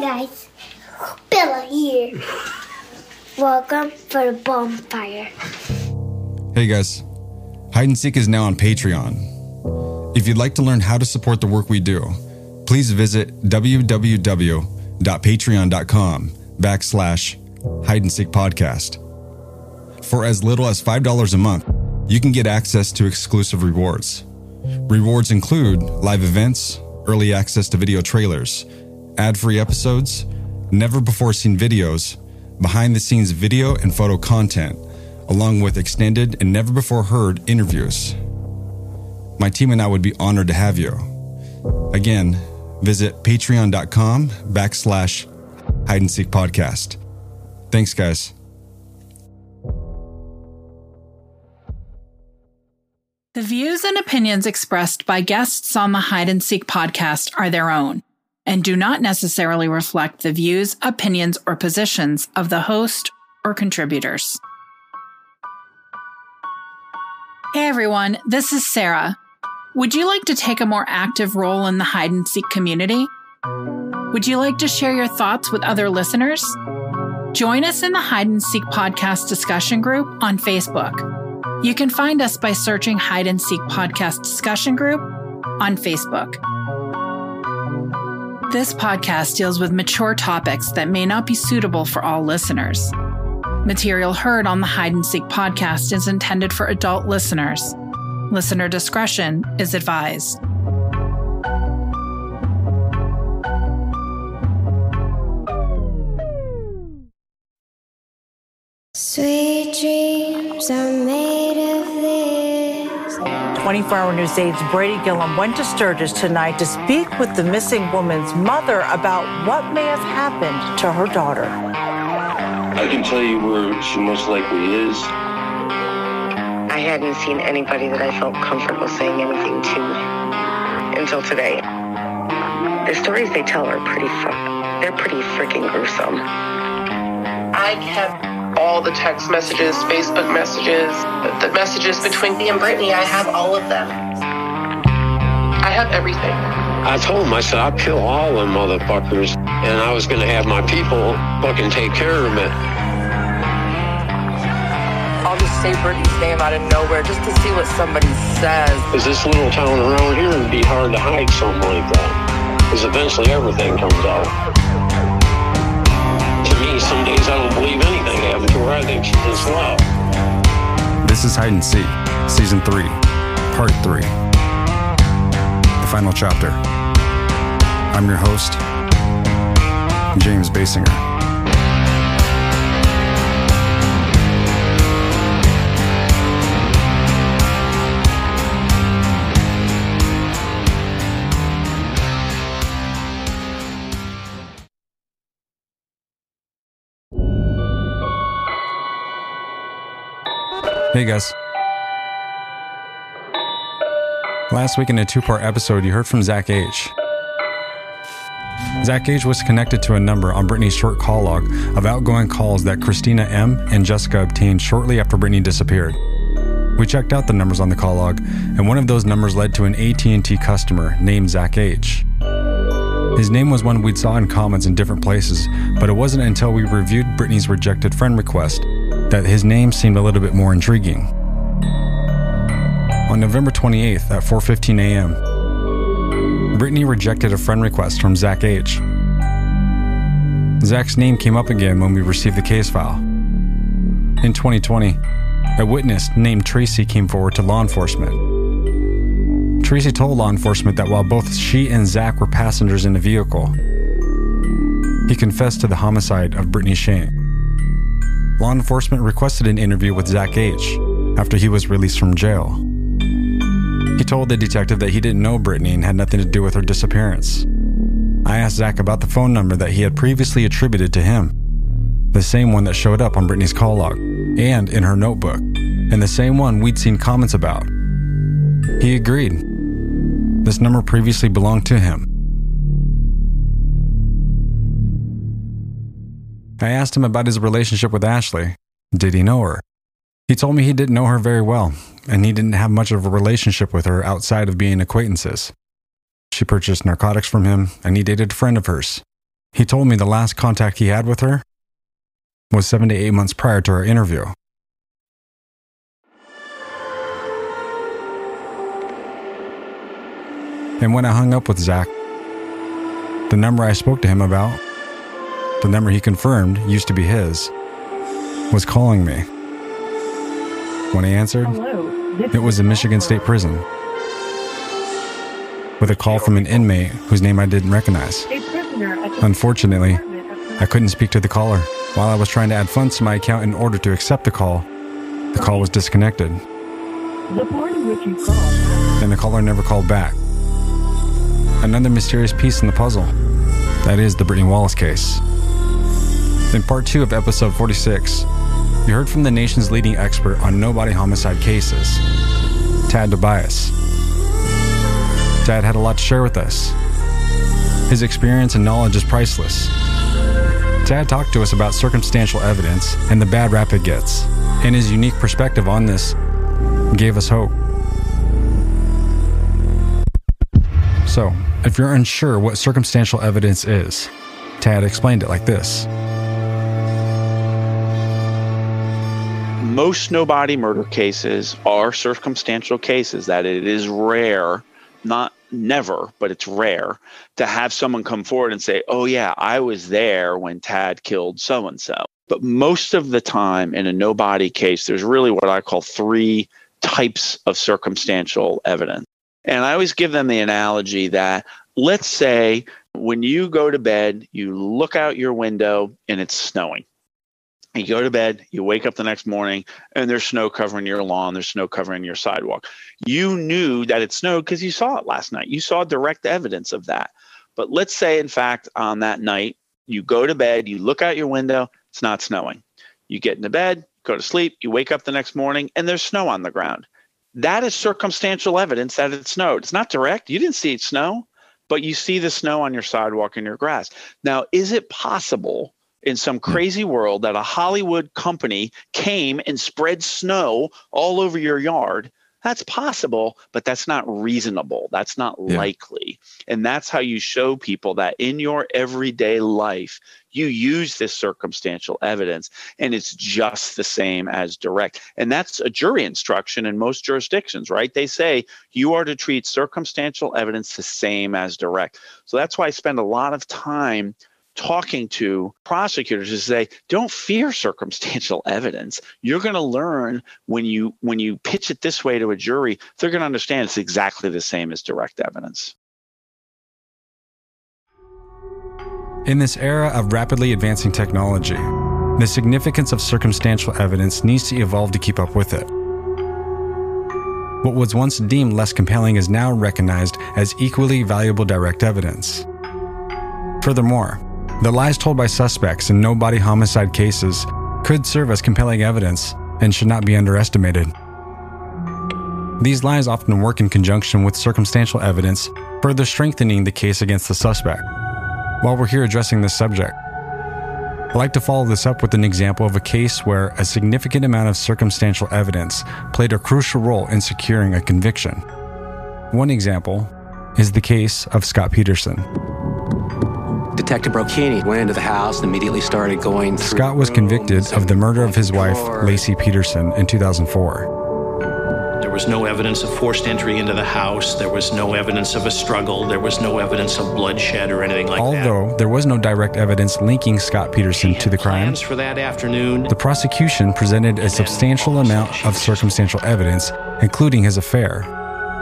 guys, Bella here. Welcome for the bonfire. Hey guys, Hide and Seek is now on Patreon. If you'd like to learn how to support the work we do, please visit www.patreon.com backslash hide and seek podcast. For as little as $5 a month, you can get access to exclusive rewards. Rewards include live events, early access to video trailers, ad free episodes, never before seen videos, behind the scenes video and photo content, along with extended and never before heard interviews. My team and I would be honored to have you. Again, visit patreon.com backslash hide and seek podcast. Thanks, guys. The views and opinions expressed by guests on the Hide and Seek podcast are their own and do not necessarily reflect the views, opinions, or positions of the host or contributors. Hey everyone, this is Sarah. Would you like to take a more active role in the hide and seek community? Would you like to share your thoughts with other listeners? Join us in the Hide and Seek podcast discussion group on Facebook. You can find us by searching Hide and Seek Podcast Discussion Group on Facebook. This podcast deals with mature topics that may not be suitable for all listeners. Material heard on the Hide and Seek podcast is intended for adult listeners. Listener discretion is advised. 24 Hour News 8's Brady Gillum went to Sturgis tonight to speak with the missing woman's mother about what may have happened to her daughter. I can tell you where she most likely is. I hadn't seen anybody that I felt comfortable saying anything to until today. The stories they tell are pretty fu- they're pretty freaking gruesome. I kept all the text messages, Facebook messages, the, the messages between me and Brittany. I have all of them. I have everything. I told him, I said, I'll kill all them motherfuckers, and I was going to have my people fucking take care of it. I'll just say Brittany's name out of nowhere just to see what somebody says. Because this little town around here would be hard to hide something like that. Because eventually everything comes out. She's just love. This is Hide and Seek, Season 3, Part 3. The final chapter. I'm your host, James Baysinger. Hey guys. Last week in a two part episode, you heard from Zach H. Zach H was connected to a number on Brittany's short call log of outgoing calls that Christina M. and Jessica obtained shortly after Brittany disappeared. We checked out the numbers on the call log, and one of those numbers led to an AT&T customer named Zach H. His name was one we'd saw in comments in different places, but it wasn't until we reviewed Brittany's rejected friend request that his name seemed a little bit more intriguing. On November 28th at 4:15 a.m., Brittany rejected a friend request from Zach H. Zach's name came up again when we received the case file. In 2020, a witness named Tracy came forward to law enforcement. Tracy told law enforcement that while both she and Zach were passengers in the vehicle, he confessed to the homicide of Brittany Shane law enforcement requested an interview with Zach H. after he was released from jail. He told the detective that he didn't know Brittany and had nothing to do with her disappearance. I asked Zach about the phone number that he had previously attributed to him, the same one that showed up on Brittany's call log and in her notebook, and the same one we'd seen comments about. He agreed. This number previously belonged to him. I asked him about his relationship with Ashley. Did he know her? He told me he didn't know her very well, and he didn't have much of a relationship with her outside of being acquaintances. She purchased narcotics from him, and he dated a friend of hers. He told me the last contact he had with her was seven to eight months prior to our interview. And when I hung up with Zach, the number I spoke to him about, the number he confirmed used to be his, was calling me. When I answered, it was a Michigan State Prison with a call from an inmate whose name I didn't recognize. Unfortunately, I couldn't speak to the caller. While I was trying to add funds to my account in order to accept the call, the call was disconnected. The party which you called. And the caller never called back. Another mysterious piece in the puzzle. That is the Brittany Wallace case. In part two of episode 46, you heard from the nation's leading expert on nobody homicide cases, Tad DiBiase. Tad had a lot to share with us. His experience and knowledge is priceless. Tad talked to us about circumstantial evidence and the bad rap it gets, and his unique perspective on this gave us hope. So, if you're unsure what circumstantial evidence is, Tad explained it like this. Most no body murder cases are circumstantial cases, that it is rare, not never, but it's rare to have someone come forward and say, Oh, yeah, I was there when Tad killed so and so. But most of the time in a no body case, there's really what I call three types of circumstantial evidence. And I always give them the analogy that let's say when you go to bed, you look out your window and it's snowing. You go to bed, you wake up the next morning, and there's snow covering your lawn, there's snow covering your sidewalk. You knew that it snowed because you saw it last night. You saw direct evidence of that. But let's say, in fact, on that night, you go to bed, you look out your window, it's not snowing. You get into bed, go to sleep, you wake up the next morning, and there's snow on the ground. That is circumstantial evidence that it snowed. It's not direct. You didn't see it snow, but you see the snow on your sidewalk and your grass. Now, is it possible in some crazy world that a Hollywood company came and spread snow all over your yard. That's possible, but that's not reasonable. That's not Yeah. likely. And that's how you show people that in your everyday life, you use this circumstantial evidence and it's just the same as direct. And that's a jury instruction in most jurisdictions, right? They say you are to treat circumstantial evidence the same as direct. So that's why I spend a lot of time talking to prosecutors to say don't fear circumstantial evidence you're going to learn when you when you pitch it this way to a jury they're going to understand it's exactly the same as direct evidence In this era of rapidly advancing technology, the significance of circumstantial evidence needs to evolve to keep up with it. What was once deemed less compelling is now recognized as equally valuable direct evidence. Furthermore, the lies told by suspects in no body homicide cases could serve as compelling evidence and should not be underestimated. These lies often work in conjunction with circumstantial evidence, further strengthening the case against the suspect. While we're here addressing this subject, I'd like to follow this up with an example of a case where a significant amount of circumstantial evidence played a crucial role in securing a conviction. One example is the case of Scott Peterson. Detective Brocchini went into the house and immediately started going through. Scott was convicted of the murder of his wife, Drawer. Laci Peterson, in 2004. There was no evidence of forced entry into the house. There was no evidence of a struggle. There was no evidence of bloodshed or anything like that. Although there was no direct evidence linking Scott Peterson to the crime, for that afternoon. the prosecution presented a substantial amount of circumstantial evidence, including his affair,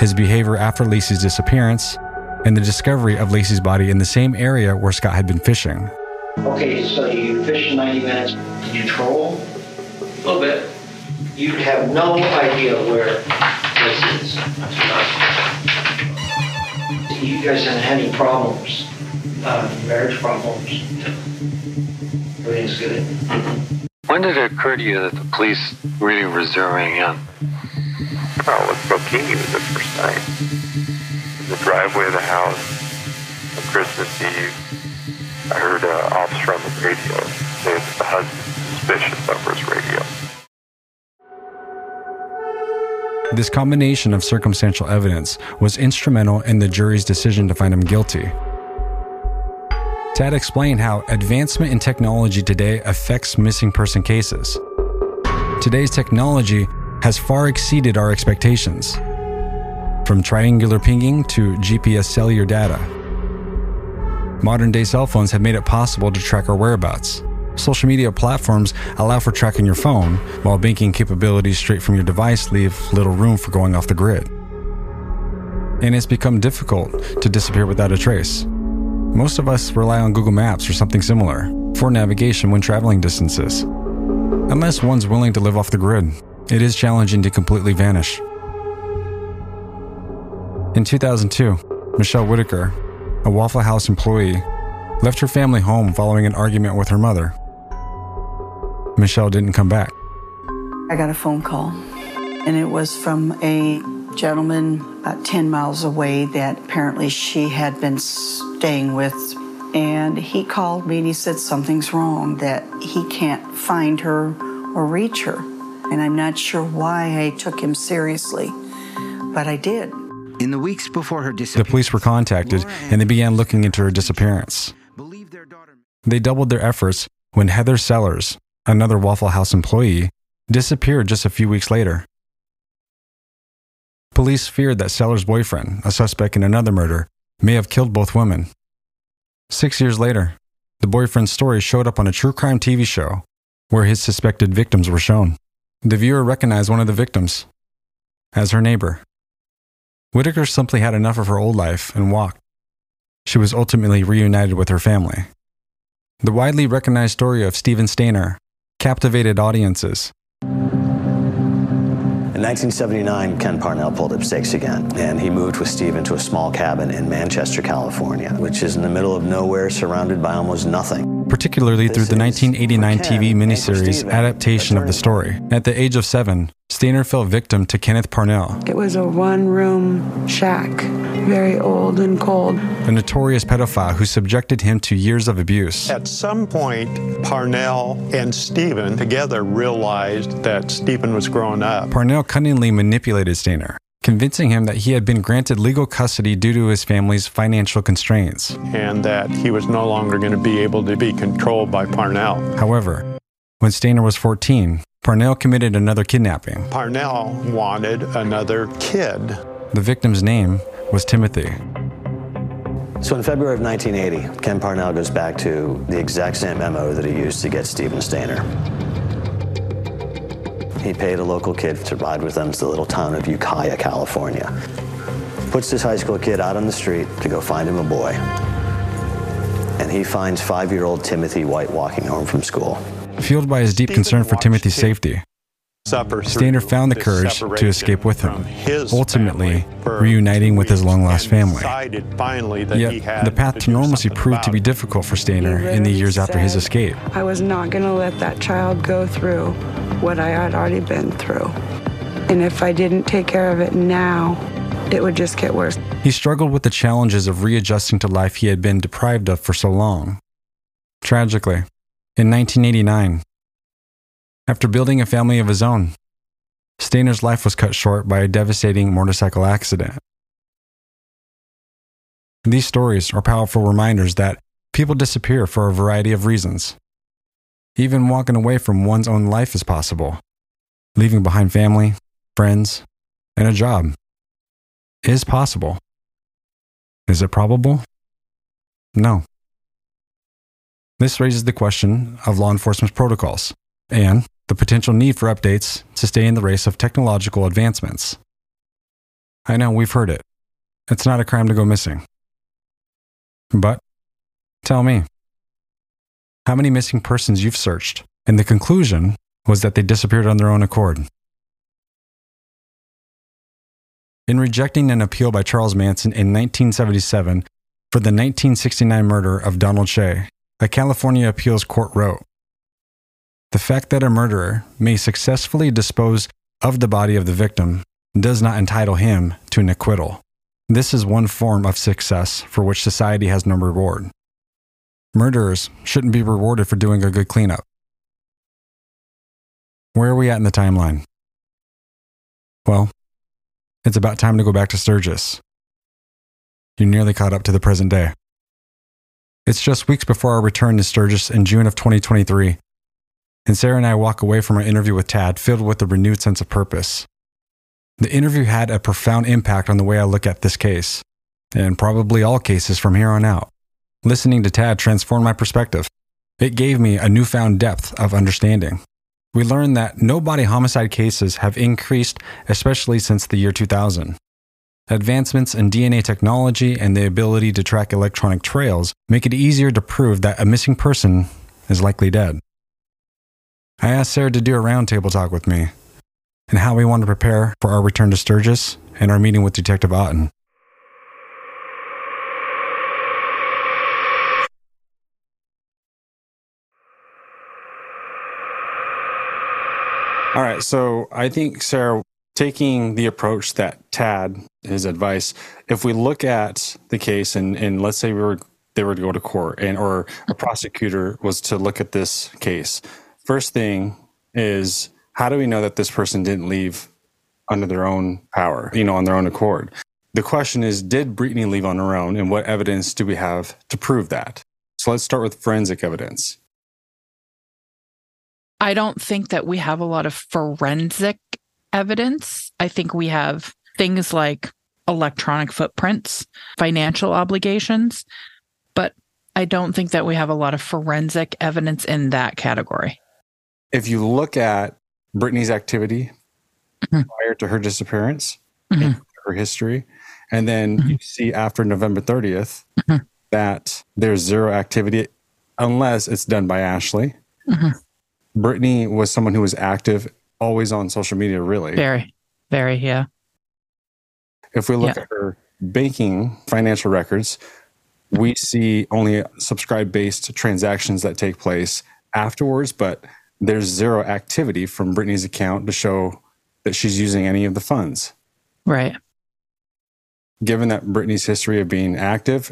his behavior after Laci's disappearance, and the discovery of Laci's body in the same area where Scott had been fishing. Okay, so you fish 90 minutes. Did you troll? A little bit. You'd have no idea where this is. You guys haven't had any problems, uh, marriage problems. Everything's good. When did it occur to you that the police really were zeroing in? Oh, with Brocchini was the first night. The driveway of the house on Christmas Eve, I heard uh, an officer on the radio say that the husband's suspicious over his radio. This combination of circumstantial evidence was instrumental in the jury's decision to find him guilty. Tad explained how advancement in technology today affects missing person cases. Today's technology has far exceeded our expectations. From triangular pinging to GPS cellular data. Modern day cell phones have made it possible to track our whereabouts. Social media platforms allow for tracking your phone, while banking capabilities straight from your device leave little room for going off the grid. And it's become difficult to disappear without a trace. Most of us rely on Google Maps or something similar for navigation when traveling distances. Unless one's willing to live off the grid, it is challenging to completely vanish. In 2002, Michelle Whitaker, a Waffle House employee, left her family home following an argument with her mother. Michelle didn't come back. I got a phone call, and it was from a gentleman about 10 miles away that apparently she had been staying with. And he called me and he said something's wrong, that he can't find her or reach her. And I'm not sure why I took him seriously, but I did. In the weeks before her disappearance, The police were contacted and they began looking into her disappearance. They doubled their efforts when Heather Sellers, another Waffle House employee, disappeared just a few weeks later. Police feared that Sellers' boyfriend, a suspect in another murder, may have killed both women. Six years later, the boyfriend's story showed up on a true crime TV show where his suspected victims were shown. The viewer recognized one of the victims as her neighbor. Whitaker simply had enough of her old life and walked. She was ultimately reunited with her family. The widely recognized story of Steven Stayner captivated audiences. In 1979, Ken Parnell pulled up stakes again, and he moved with Steven to a small cabin in Manchester, California, which is in the middle of nowhere, surrounded by almost nothing. Particularly through the 1989 TV miniseries adaptation of the story. At the age of seven, Stayner fell victim to Kenneth Parnell, It was a one room shack, very old and cold. a notorious pedophile who subjected him to years of abuse. At some point, Parnell and Steven together realized that Steven was growing up. Parnell cunningly manipulated Stayner, convincing him that he had been granted legal custody due to his family's financial constraints. and that he was no longer going to be able to be controlled by Parnell. However, when Stayner was 14, Parnell committed another kidnapping. Parnell wanted another kid. The victim's name was Timothy. So in February of 1980, Ken Parnell goes back to the exact same MO that he used to get Steven Stayner. He paid a local kid to ride with them to the little town of Ukiah, California. Puts this high school kid out on the street to go find him a boy. And he finds five year old Timothy White walking home from school. Fueled by his deep concern for Timothy's safety, Suffer through Stayner found the courage to escape with him, ultimately reuniting with his long lost family. finally that he Yet, had the path to to normalcy proved to be difficult for Stayner in the years after his escape. I was not going to let that child go through what I had already been through. And if I didn't take care of it now, it would just get worse. He struggled with the challenges of readjusting to life he had been deprived of for so long. Tragically, in 1989, after building a family of his own, Stayner's life was cut short by a devastating motorcycle accident. These stories are powerful reminders that people disappear for a variety of reasons. Even walking away from one's own life is possible. Leaving behind family, friends, and a job is possible. Is it probable? No. This raises the question of law enforcement protocols and the potential need for updates to stay in the race of technological advancements. I know we've heard it. It's not a crime to go missing. But tell me, how many missing persons you've searched, and the conclusion was that they disappeared on their own accord? In rejecting an appeal by Charles Manson in 1977 for the 1969 murder of Donald Shea, a California appeals court wrote The fact that a murderer may successfully dispose of the body of the victim does not entitle him to an acquittal. This is one form of success for which society has no reward. Murderers shouldn't be rewarded for doing a good cleanup. Where are we at in the timeline? Well, it's about time to go back to Sturgis. You're nearly caught up to the present day. It's just weeks before our return to Sturgis in June of 2023. And Sarah and I walk away from our interview with Tad filled with a renewed sense of purpose. The interview had a profound impact on the way I look at this case, and probably all cases from here on out. Listening to Tad transformed my perspective. It gave me a newfound depth of understanding. We learned that no body homicide cases have increased, especially since the year 2000. Advancements in DNA technology and the ability to track electronic trails make it easier to prove that a missing person is likely dead. I asked Sarah to do a roundtable talk with me and how we want to prepare for our return to Sturgis and our meeting with Detective Otten. All right, so I think Sarah taking the approach that Tad, his advice, if we look at the case and, and let's say we were they were to go to court and or a prosecutor was to look at this case, first thing is how do we know that this person didn't leave under their own power, you know, on their own accord? The question is, did Brittany leave on her own, and what evidence do we have to prove that? So let's start with forensic evidence. I don't think that we have a lot of forensic evidence. I think we have things like electronic footprints, financial obligations, but I don't think that we have a lot of forensic evidence in that category. If you look at Brittany's activity mm-hmm. prior to her disappearance, mm-hmm. her history, and then mm-hmm. you see after November 30th mm-hmm. that there's zero activity unless it's done by Ashley. Mm-hmm. Brittany was someone who was active always on social media, really. Very, very, yeah. If we look yeah. at her banking financial records, we see only subscribe based transactions that take place afterwards, but there's zero activity from Brittany's account to show that she's using any of the funds. Right. Given that Brittany's history of being active,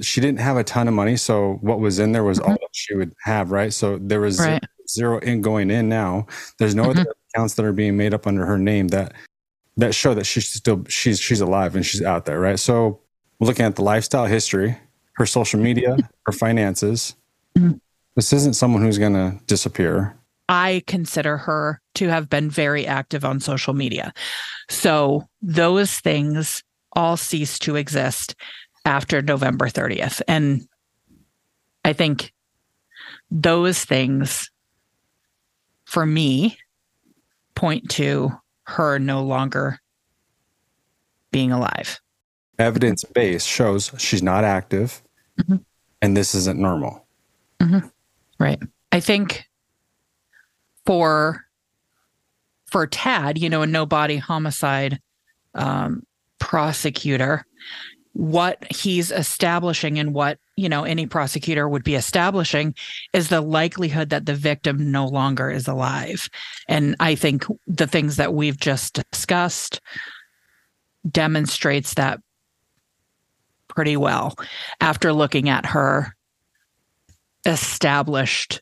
she didn't have a ton of money. So what was in there was mm-hmm. all that she would have, right? So there was right zero in going in now. There's no mm-hmm. other accounts that are being made up under her name that that show that she's still she's she's alive and she's out there, right? So looking at the lifestyle history, her social media, her finances. Mm-hmm. This isn't someone who's going to disappear. I consider her to have been very active on social media. So those things all cease to exist after November 30th. And I think those things for me point to her no longer being alive. Evidence base shows she's not active mm-hmm. and this isn't normal. Mm-hmm. Right. I think for for Tad, you know, a no body homicide um, prosecutor, what he's establishing and what you know any prosecutor would be establishing is the likelihood that the victim no longer is alive and i think the things that we've just discussed demonstrates that pretty well after looking at her established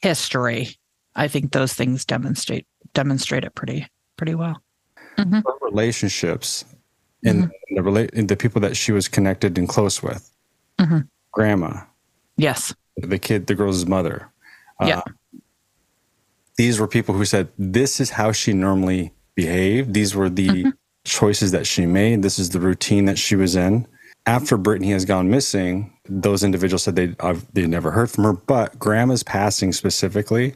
history i think those things demonstrate demonstrate it pretty pretty well mm-hmm. relationships and mm-hmm. the relate the people that she was connected and close with. Mm-hmm. Grandma. Yes. The kid, the girl's mother. Yeah. Uh, these were people who said this is how she normally behaved. These were the mm-hmm. choices that she made. This is the routine that she was in. After Brittany has gone missing, those individuals said they uh, they never heard from her. But Grandma's passing specifically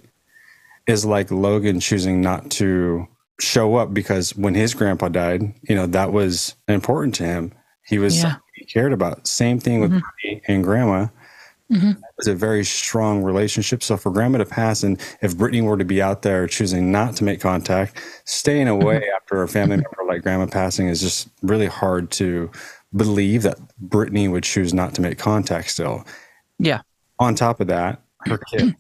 is like Logan choosing not to show up because when his grandpa died, you know, that was important to him. He was yeah. he cared about. Same thing with mm-hmm. and grandma. Mm-hmm. It was a very strong relationship. So for grandma to pass, and if Brittany were to be out there choosing not to make contact, staying away mm-hmm. after a family member like grandma passing is just really hard to believe that Brittany would choose not to make contact still. Yeah. On top of that, her kids.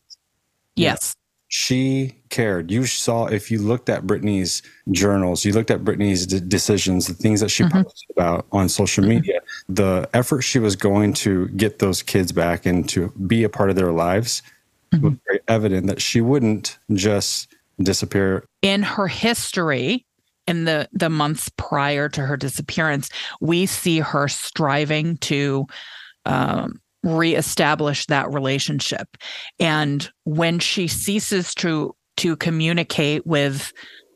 yes she cared. You saw if you looked at Brittany's journals, you looked at Brittany's d- decisions, the things that she mm-hmm. posted about on social mm-hmm. media, the effort she was going to get those kids back and to be a part of their lives mm-hmm. was very evident that she wouldn't just disappear. In her history, in the the months prior to her disappearance, we see her striving to um, reestablish that relationship. And when she ceases to to communicate with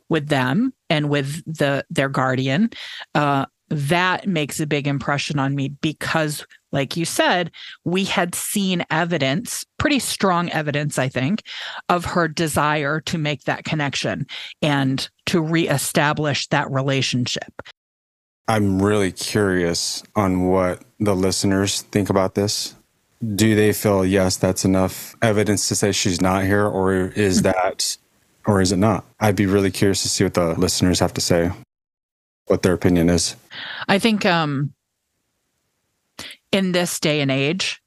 with them and with the their guardian, uh, that makes a big impression on me because like you said we had seen evidence pretty strong evidence i think of her desire to make that connection and to reestablish that relationship I'm really curious on what the listeners think about this. Do they feel yes, that's enough evidence to say she's not here, or is that, or is it not? I'd be really curious to see what the listeners have to say, what their opinion is. I think um, in this day and age,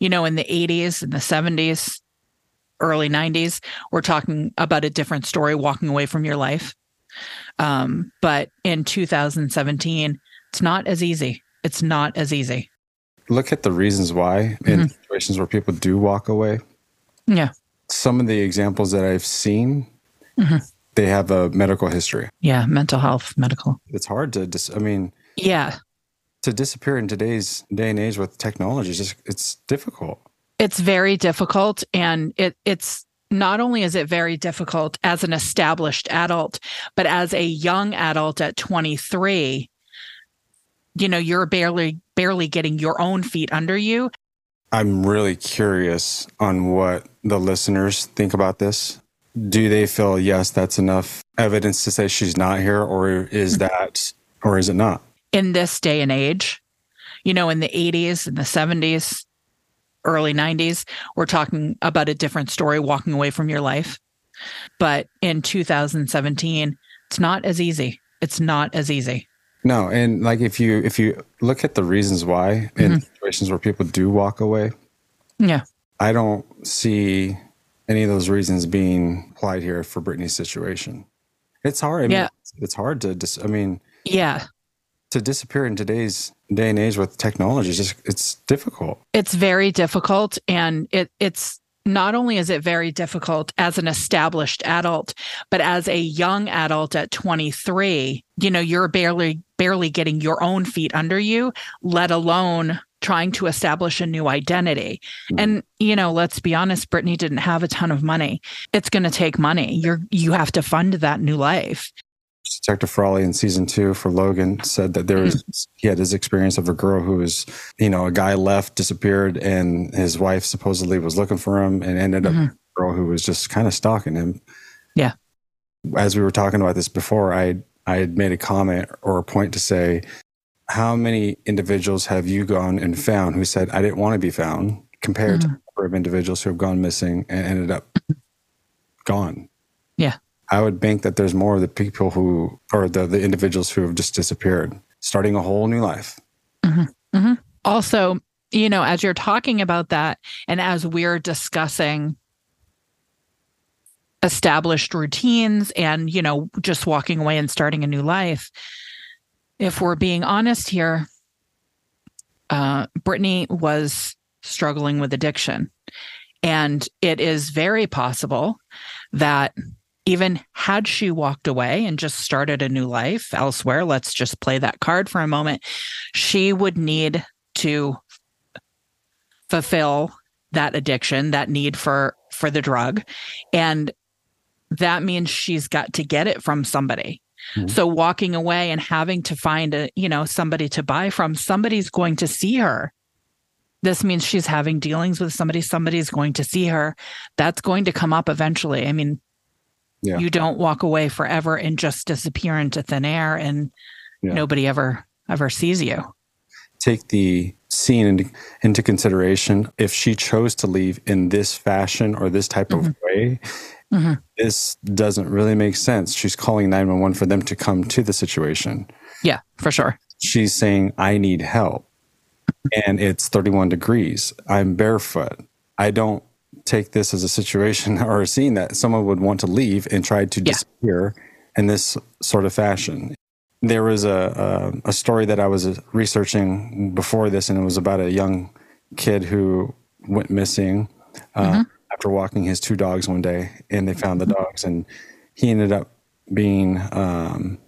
you know, in the 80s and the 70s, early 90s, we're talking about a different story walking away from your life. Um, but in 2017, it's not as easy. It's not as easy. Look at the reasons why in situations where people do walk away. Yeah. Some of the examples that I've seen, Mhm. they have a medical history. Yeah. Mental health, medical. It's hard to, dis- I mean, Yeah. To disappear in today's day and age with technology, is just it's difficult. It's very difficult. And it, it's not only is it very difficult as an established adult, but as a young adult at 23, you know, you're barely, barely getting your own feet under you. I'm really curious on what the listeners think about this. Do they feel yes, that's enough evidence to say she's not here, or is mm-hmm. that, or is it not? In this day and age, you know, in the 80s and the 70s, early 90s, we're talking about a different story walking away from your life. But in 2017, it's not as easy. It's not as easy. No, and like if you if you look at the reasons why in Mhm. situations where people do walk away, Yeah. I don't see any of those reasons being applied here for Brittany's situation. It's hard. I mean, Yeah. it's, it's hard to dis- I mean, Yeah. To disappear in today's day and age with technology is just it's difficult. It's very difficult. And it, it's not only is it very difficult as an established adult, but as a young adult at 23, you know, you're barely, barely getting your own feet under you, let alone trying to establish a new identity. Hmm. And, you know, let's be honest, Brittany didn't have a ton of money. It's going to take money. You're, you have to fund that new life. Detective Frawley in season two for Logan said that there was he had his experience of a girl who was, you know, a guy left, disappeared, and his wife supposedly was looking for him and ended up Mhm. a girl who was just kind of stalking him. Yeah. As we were talking about this before, I I had made a comment or a point to say, how many individuals have you gone and found who said I didn't want to be found, compared to the number of individuals who have gone missing and ended up gone. Yeah. I would think that there's more of the people who, or the, the individuals who have just disappeared, starting a whole new life. hmm Also, you know, as you're talking about that, and as we're discussing established routines and, you know, just walking away and starting a new life, if we're being honest here, uh, Brittany was struggling with addiction. And it is very possible that even had she walked away and just started a new life elsewhere, let's just play that card for a moment, she would need to fulfill that addiction, that need for for the drug. And that means she's got to get it from somebody. Mm-hmm. So walking away and having to find a, you know, somebody to buy from, somebody's going to see her. This means she's having dealings with somebody, somebody's going to see her. That's going to come up eventually. I mean, Yeah. you don't walk away forever and just disappear into thin air and Yeah. nobody ever ever sees you. Take the scene into, into consideration. If she chose to leave in this fashion or this type of way, Mhm. this doesn't really make sense. She's calling 911 for them to come to the situation. Yeah, for sure. She's saying, I need help. And it's 31 degrees. I'm barefoot. I don't take this as a situation or a scene that someone would want to leave and try to disappear in this sort of fashion. There was a, a, a story that I was researching before this, and it was about a young kid who went missing uh, after walking his two dogs one day, and they found the dogs, and he ended up being. Um,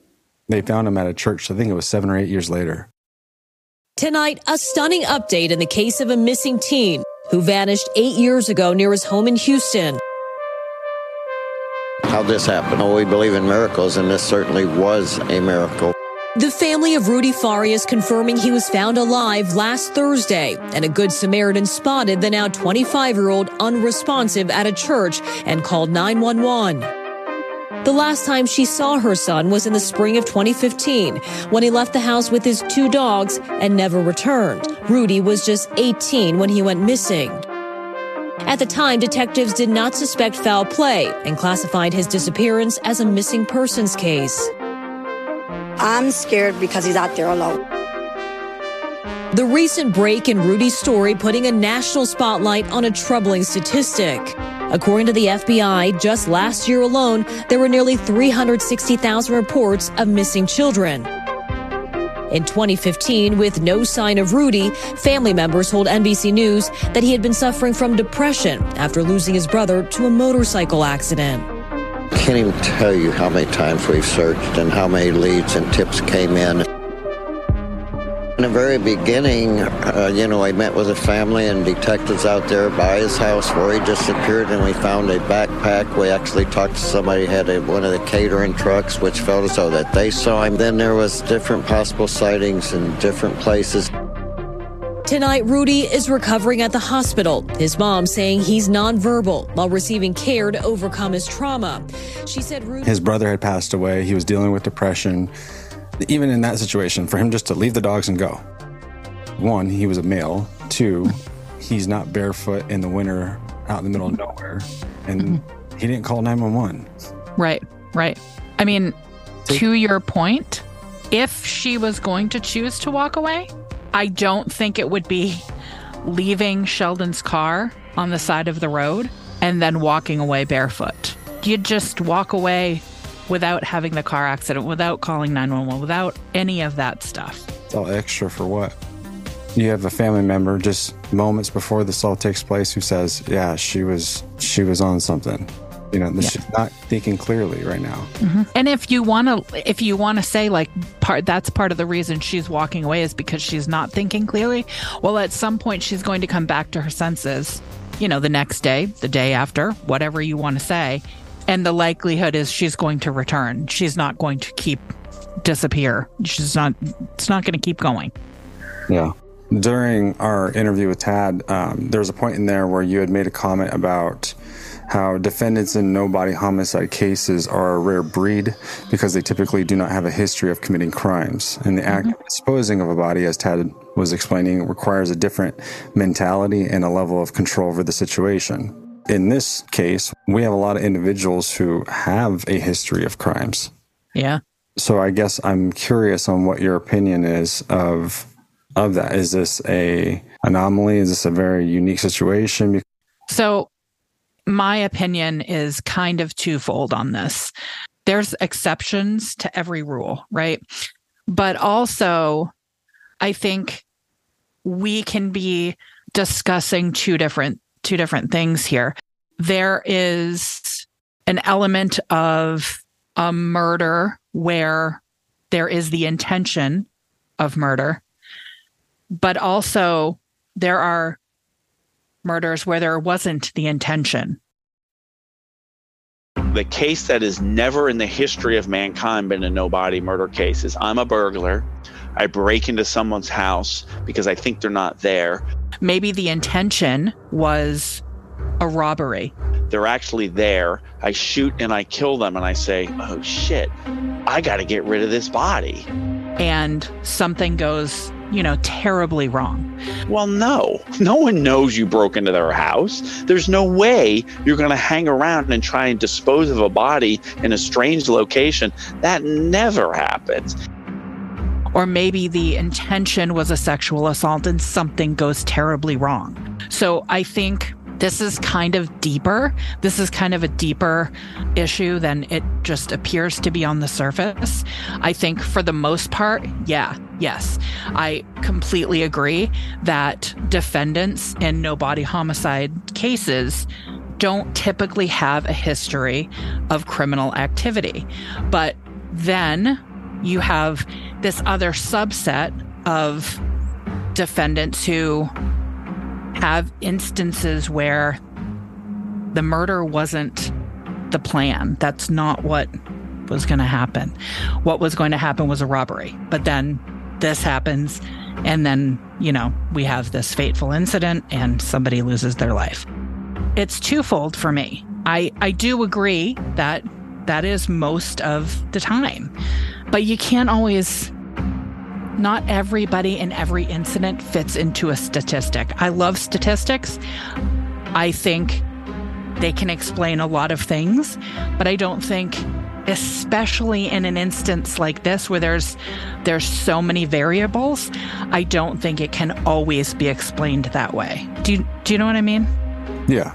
they found him at a church. I think it was seven or eight years later, Tonight, a stunning update in the case of a missing teen who vanished eight years ago near his home in Houston. How'd this happened? Oh, we believe in miracles, and this certainly was a miracle. The family of Rudy Farias confirming he was found alive last Thursday, and a Good Samaritan spotted the now 25 year old unresponsive at a church and called 911. The last time she saw her son was in the spring of 2015 when he left the house with his two dogs and never returned. Rudy was just 18 when he went missing. At the time, detectives did not suspect foul play and classified his disappearance as a missing persons case. I'm scared because he's out there alone. The recent break in Rudy's story putting a national spotlight on a troubling statistic. According to the FBI, just last year alone, there were nearly 360,000 reports of missing children. In 2015, with no sign of Rudy, family members told NBC News that he had been suffering from depression after losing his brother to a motorcycle accident. I Can't even tell you how many times we've searched and how many leads and tips came in. In the very beginning, uh, you know, I met with a family and detectives out there by his house where he disappeared, and we found a backpack. We actually talked to somebody who had a, one of the catering trucks, which felt as though that they saw him. Then there was different possible sightings in different places. Tonight, Rudy is recovering at the hospital. His mom saying he's nonverbal while receiving care to overcome his trauma. She said Rudy. His brother had passed away. He was dealing with depression. Even in that situation, for him just to leave the dogs and go. One, he was a male. Two, he's not barefoot in the winter out in the middle of nowhere. And mm-hmm. he didn't call 911. Right, right. I mean, to your point, if she was going to choose to walk away, I don't think it would be leaving Sheldon's car on the side of the road and then walking away barefoot. You'd just walk away without having the car accident, without calling 911, without any of that stuff. It's all extra for what? You have a family member just moments before this all takes place who says, "Yeah, she was she was on something." You know, Yeah. she's not thinking clearly right now. Mm-hmm. And if you want to, if you want to say like part, that's part of the reason she's walking away is because she's not thinking clearly. Well, at some point she's going to come back to her senses. You know, the next day, the day after, whatever you want to say, and the likelihood is she's going to return. She's not going to keep disappear. She's not. It's not going to keep going. Yeah. During our interview with Tad, um, there was a point in there where you had made a comment about how defendants in no body homicide cases are a rare breed because they typically do not have a history of committing crimes. And the act of disposing of a body, as Tad was explaining, requires a different mentality and a level of control over the situation. In this case, we have a lot of individuals who have a history of crimes. Yeah. So I guess I'm curious on what your opinion is of of that. Is this a anomaly? Is this a very unique situation? So, my opinion is kind of twofold on this. There's exceptions to every rule, right? But also, I think we can be discussing two different two different things here. There is an element of a murder where there is the intention of murder, but also there are murders where there wasn't the intention. The case that is never in the history of mankind been a no body murder case is I'm a burglar. I break into someone's house because I think they're not there. Maybe the intention was a robbery. They're actually there. I shoot and I kill them and I say, oh shit, I got to get rid of this body. and something goes, you know, terribly wrong. Well, no. No one knows you broke into their house. There's no way you're going to hang around and try and dispose of a body in a strange location. That never happens. Or maybe the intention was a sexual assault and something goes terribly wrong. So I think this is kind of deeper. This is kind of a deeper issue than it just appears to be on the surface. I think for the most part, yeah, yes. I completely agree that defendants in no body homicide cases don't typically have a history of criminal activity. But then you have this other subset of defendants who have instances where the murder wasn't the plan. That's not what was going to happen. What was going to happen was a robbery. But then this happens, and then, you know, we have this fateful incident and somebody loses their life. It's twofold for me. I, I do agree that that is most of the time, but you can't always not everybody in every incident fits into a statistic. I love statistics. I think they can explain a lot of things, but I don't think especially in an instance like this where there's there's so many variables, I don't think it can always be explained that way. Do you do you know what I mean? Yeah.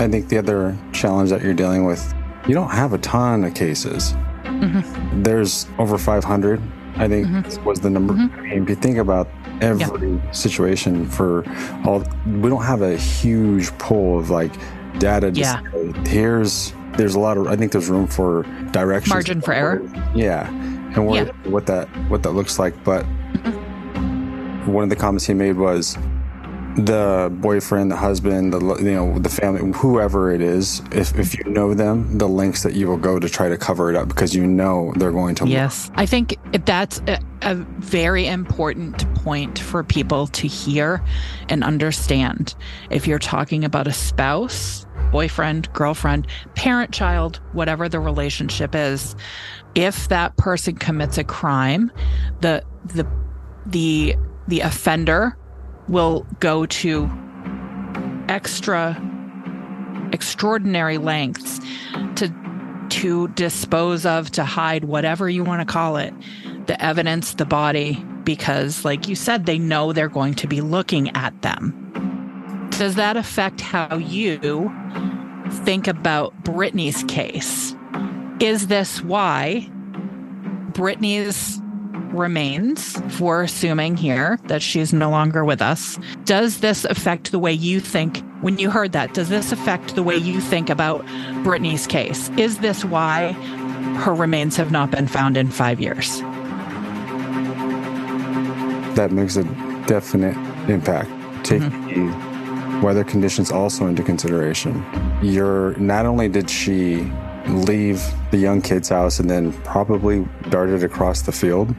I think the other challenge that you're dealing with, you don't have a ton of cases. Mm-hmm. There's over 500, I think mm-hmm. was the number. Mm-hmm. I mean, if you think about every yeah. situation for all, we don't have a huge pool of like data. yeah. Here's, there's a lot of, I think there's room for direction. Margin for error. Yeah. And what, yeah. what that, what that looks like. But mm-hmm. one of the comments he made was, the boyfriend, the husband, the you know the family, whoever it is, if if you know them, the links that you will go to try to cover it up because you know they're going to. Yes, I think that's a, a very important point for people to hear and understand. If you're talking about a spouse, boyfriend, girlfriend, parent, child, whatever the relationship is, if that person commits a crime, the the the the offender will go to extra extraordinary lengths to to dispose of to hide whatever you want to call it the evidence the body because like you said they know they're going to be looking at them. Does that affect how you think about Brittany's case? Is this why Brittany's remains, for assuming here that she's no longer with us. Does this affect the way you think when you heard that? Does this affect the way you think about Brittany's case? Is this why her remains have not been found in five years? That makes a definite impact. Take mm-hmm. weather conditions also into consideration. You're not only did she leave the young kid's house and then probably darted across the field,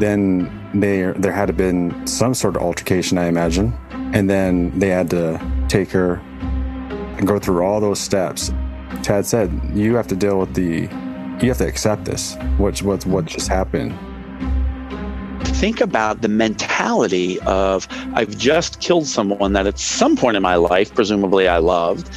then they, there had to been some sort of altercation, I imagine. And then they had to take her and go through all those steps. Tad said, you have to deal with the, you have to accept this, what, what, what just happened. Think about the mentality of I've just killed someone that at some point in my life, presumably I loved,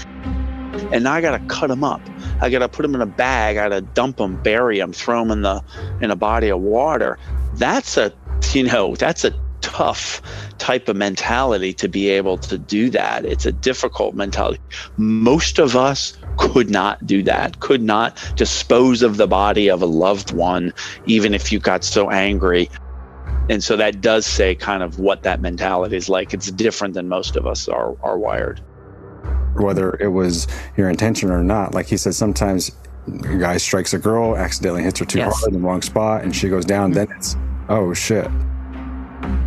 and now I got to cut them up. I got to put them in a bag. I got to dump them, bury them, throw them in the in a body of water. That's a you know that's a tough type of mentality to be able to do that. It's a difficult mentality. Most of us could not do that, could not dispose of the body of a loved one, even if you got so angry. And so that does say kind of what that mentality is like. It's different than most of us are, are wired whether it was your intention or not. Like he said, sometimes a guy strikes a girl, accidentally hits her too yes. hard in the wrong spot, and she goes down. Mm-hmm. Then it's, oh shit.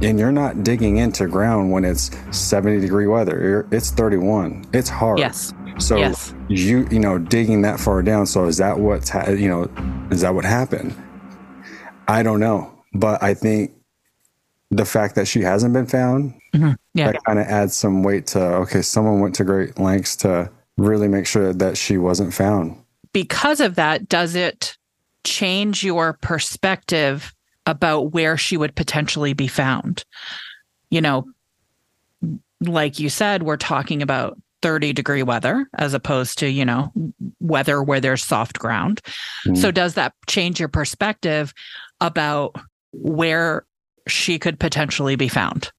And you're not digging into ground when it's 70 degree weather. It's 31. It's hard. Yes. So yes. you you know digging that far down. So is that what's ha- you know is that what happened? I don't know, but I think the fact that she hasn't been found Mm-hmm. Yeah. That kind of adds some weight to, okay, someone went to great lengths to really make sure that she wasn't found. Because of that, does it change your perspective about where she would potentially be found? You know, like you said, we're talking about 30 degree weather as opposed to, you know, weather where there's soft ground. Mm-hmm. So does that change your perspective about where she could potentially be found?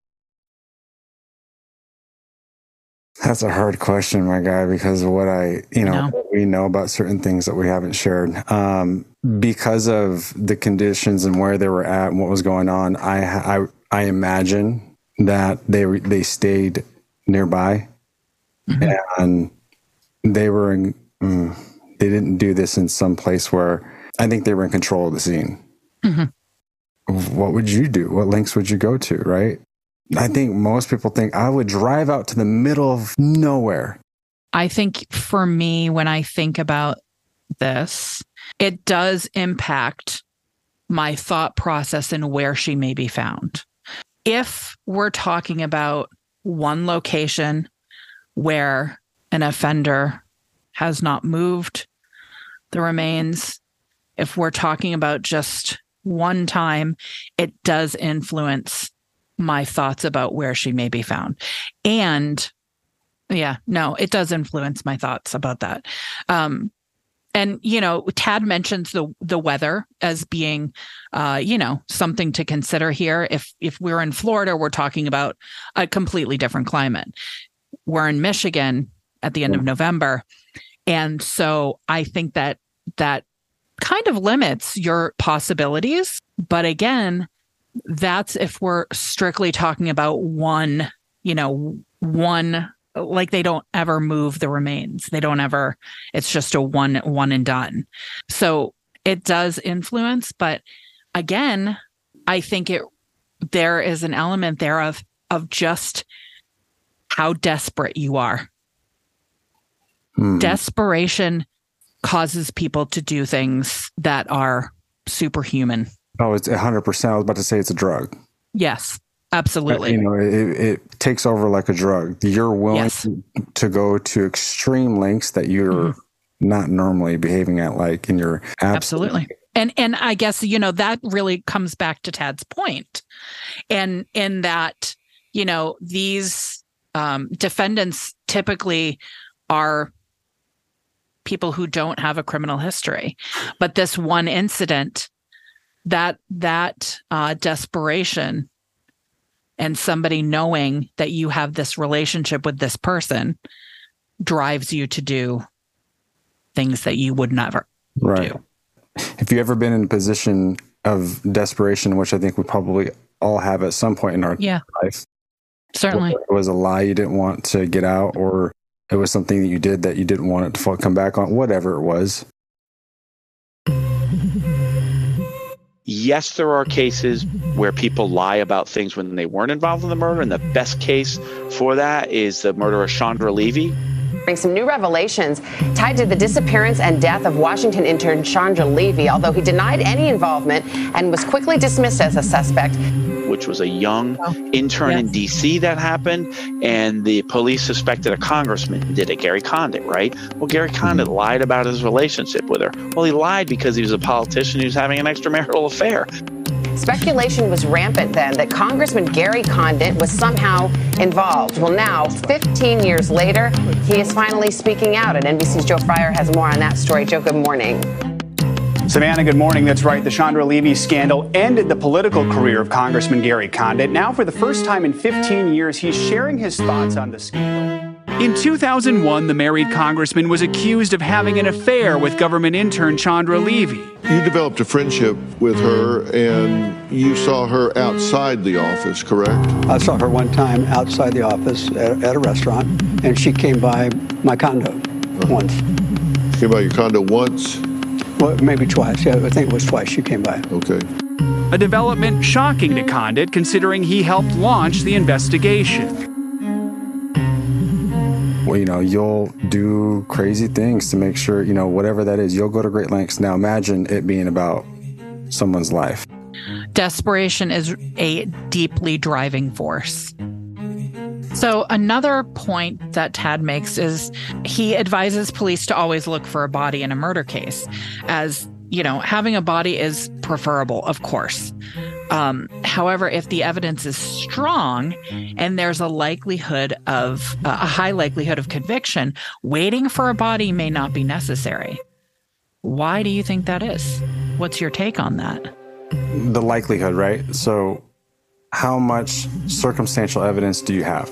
That's a hard question, my guy, because of what I, you know, no. we know about certain things that we haven't shared. Um, because of the conditions and where they were at and what was going on, I, I, I imagine that they they stayed nearby, mm-hmm. and they were in. Mm, they didn't do this in some place where I think they were in control of the scene. Mm-hmm. What would you do? What lengths would you go to, right? I think most people think I would drive out to the middle of nowhere. I think for me, when I think about this, it does impact my thought process and where she may be found. If we're talking about one location where an offender has not moved the remains, if we're talking about just one time, it does influence my thoughts about where she may be found. And yeah, no, it does influence my thoughts about that. Um, and you know, Tad mentions the the weather as being, uh, you know, something to consider here. If if we're in Florida, we're talking about a completely different climate. We're in Michigan at the end of November, and so I think that that kind of limits your possibilities. But again, that's if we're strictly talking about one, you know, one like they don't ever move the remains. They don't ever it's just a one one and done. So it does influence, but again, I think it there is an element there of of just how desperate you are. Hmm. Desperation causes people to do things that are superhuman. Oh, it's 100%. I was about to say it's a drug. Yes, absolutely. You know, it, it takes over like a drug. You're willing yes. to go to extreme lengths that you're mm-hmm. not normally behaving at, like in your absolutely. And and I guess you know that really comes back to Tad's point. point, and in that you know these um, defendants typically are people who don't have a criminal history, but this one incident that that uh, desperation and somebody knowing that you have this relationship with this person drives you to do things that you would never right. do. If you ever been in a position of desperation, which I think we probably all have at some point in our yeah. life, certainly it was a lie you didn't want to get out, or it was something that you did that you didn't want it to come back on, whatever it was. yes, there are cases where people lie about things when they weren't involved in the murder. And the best case for that is the murder of Chandra Levy. Bring some new revelations tied to the disappearance and death of Washington intern Chandra Levy, although he denied any involvement and was quickly dismissed as a suspect which was a young intern yes. in D.C. that happened, and the police suspected a congressman did it, Gary Condit, right? Well, Gary Condit mm-hmm. lied about his relationship with her. Well, he lied because he was a politician who was having an extramarital affair. Speculation was rampant then that Congressman Gary Condit was somehow involved. Well, now, 15 years later, he is finally speaking out, and NBC's Joe Fryer has more on that story. Joe, good morning. Savannah, good morning. That's right. The Chandra Levy scandal ended the political career of Congressman Gary Condit. Now, for the first time in 15 years, he's sharing his thoughts on the scandal. In 2001, the married congressman was accused of having an affair with government intern Chandra Levy. You developed a friendship with her and you saw her outside the office, correct? I saw her one time outside the office at, at a restaurant, and she came by my condo uh-huh. once. Came by your condo once? Well, maybe twice. Yeah, I think it was twice she came by. Okay. A development shocking to Condit considering he helped launch the investigation. Mm-hmm. Well, you know, you'll do crazy things to make sure, you know, whatever that is, you'll go to great lengths. Now imagine it being about someone's life. Desperation is a deeply driving force. So, another point that Tad makes is he advises police to always look for a body in a murder case, as, you know, having a body is preferable, of course. Um, however, if the evidence is strong and there's a likelihood of uh, a high likelihood of conviction, waiting for a body may not be necessary. Why do you think that is? What's your take on that? The likelihood, right? So, how much circumstantial evidence do you have?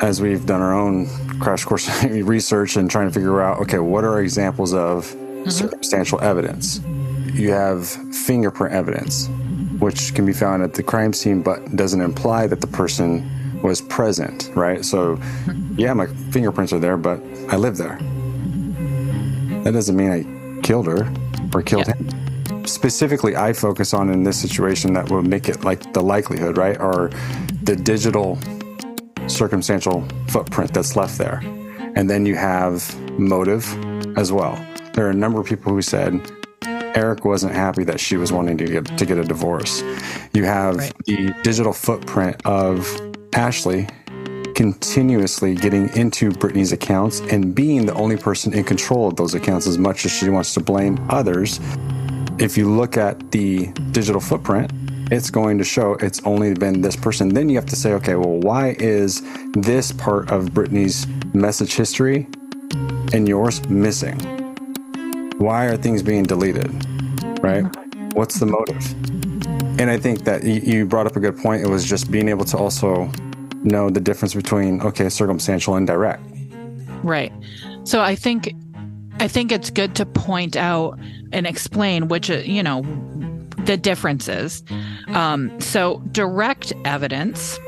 as we've done our own crash course research and trying to figure out okay, what are examples of mm-hmm. circumstantial evidence? You have fingerprint evidence, which can be found at the crime scene but doesn't imply that the person was present, right? So, yeah, my fingerprints are there, but I live there. That doesn't mean I killed her or killed yeah. him. specifically I focus on in this situation that would make it like the likelihood, right? Or the digital circumstantial footprint that's left there. And then you have motive as well. There are a number of people who said Eric wasn't happy that she was wanting to get to get a divorce. You have right. the digital footprint of Ashley continuously getting into Brittany's accounts and being the only person in control of those accounts as much as she wants to blame others. If you look at the digital footprint, it's going to show it's only been this person. Then you have to say, okay, well, why is this part of Brittany's message history and yours missing? Why are things being deleted? Right? What's the motive? And I think that you brought up a good point. It was just being able to also know the difference between okay, circumstantial and direct. Right. So I think I think it's good to point out and explain which uh, you know the differences. Um, so direct evidence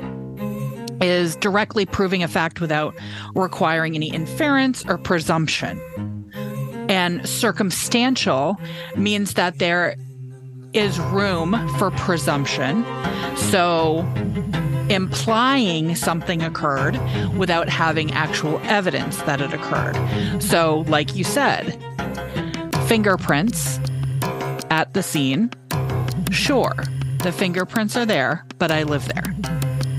is directly proving a fact without requiring any inference or presumption. And circumstantial means that there is room for presumption. So implying something occurred without having actual evidence that it occurred. So, like you said, fingerprints at the scene. Sure, the fingerprints are there, but I live there.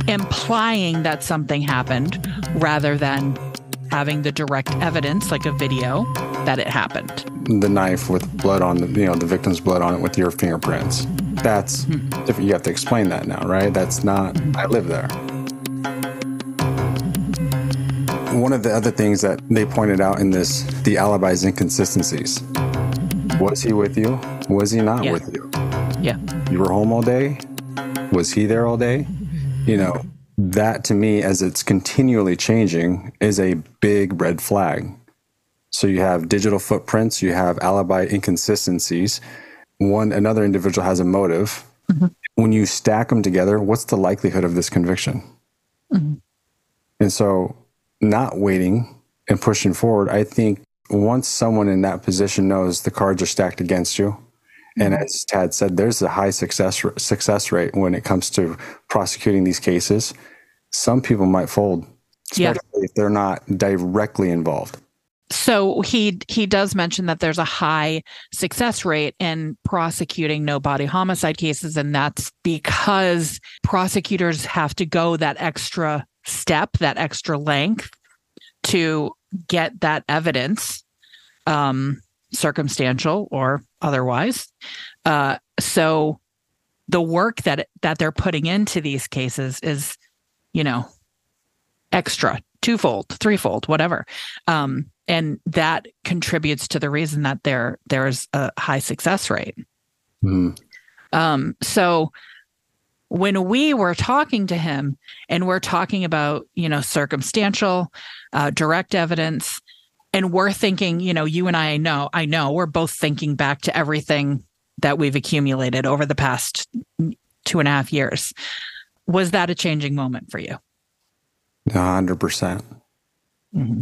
Implying that something happened rather than having the direct evidence, like a video, that it happened. The knife with blood on the, you know, the victim's blood on it with your fingerprints. That's mm-hmm. You have to explain that now, right? That's not, I live there. One of the other things that they pointed out in this, the alibi's inconsistencies. Was he with you? Was he not yeah. with you? Yeah. You were home all day? Was he there all day? You know, that to me, as it's continually changing, is a big red flag. So you have digital footprints, you have alibi inconsistencies, one another individual has a motive mm-hmm. when you stack them together what's the likelihood of this conviction mm-hmm. and so not waiting and pushing forward i think once someone in that position knows the cards are stacked against you mm-hmm. and as tad said there's a high success success rate when it comes to prosecuting these cases some people might fold especially yeah. if they're not directly involved so he he does mention that there's a high success rate in prosecuting no body homicide cases and that's because prosecutors have to go that extra step that extra length to get that evidence um, circumstantial or otherwise. Uh, so the work that that they're putting into these cases is you know extra twofold threefold whatever um, and that contributes to the reason that there there's a high success rate. Mm. Um, so when we were talking to him and we're talking about you know circumstantial, uh, direct evidence, and we're thinking, you know, you and I know, I know, we're both thinking back to everything that we've accumulated over the past two and a half years. Was that a changing moment for you? Hundred percent. Mm-hmm.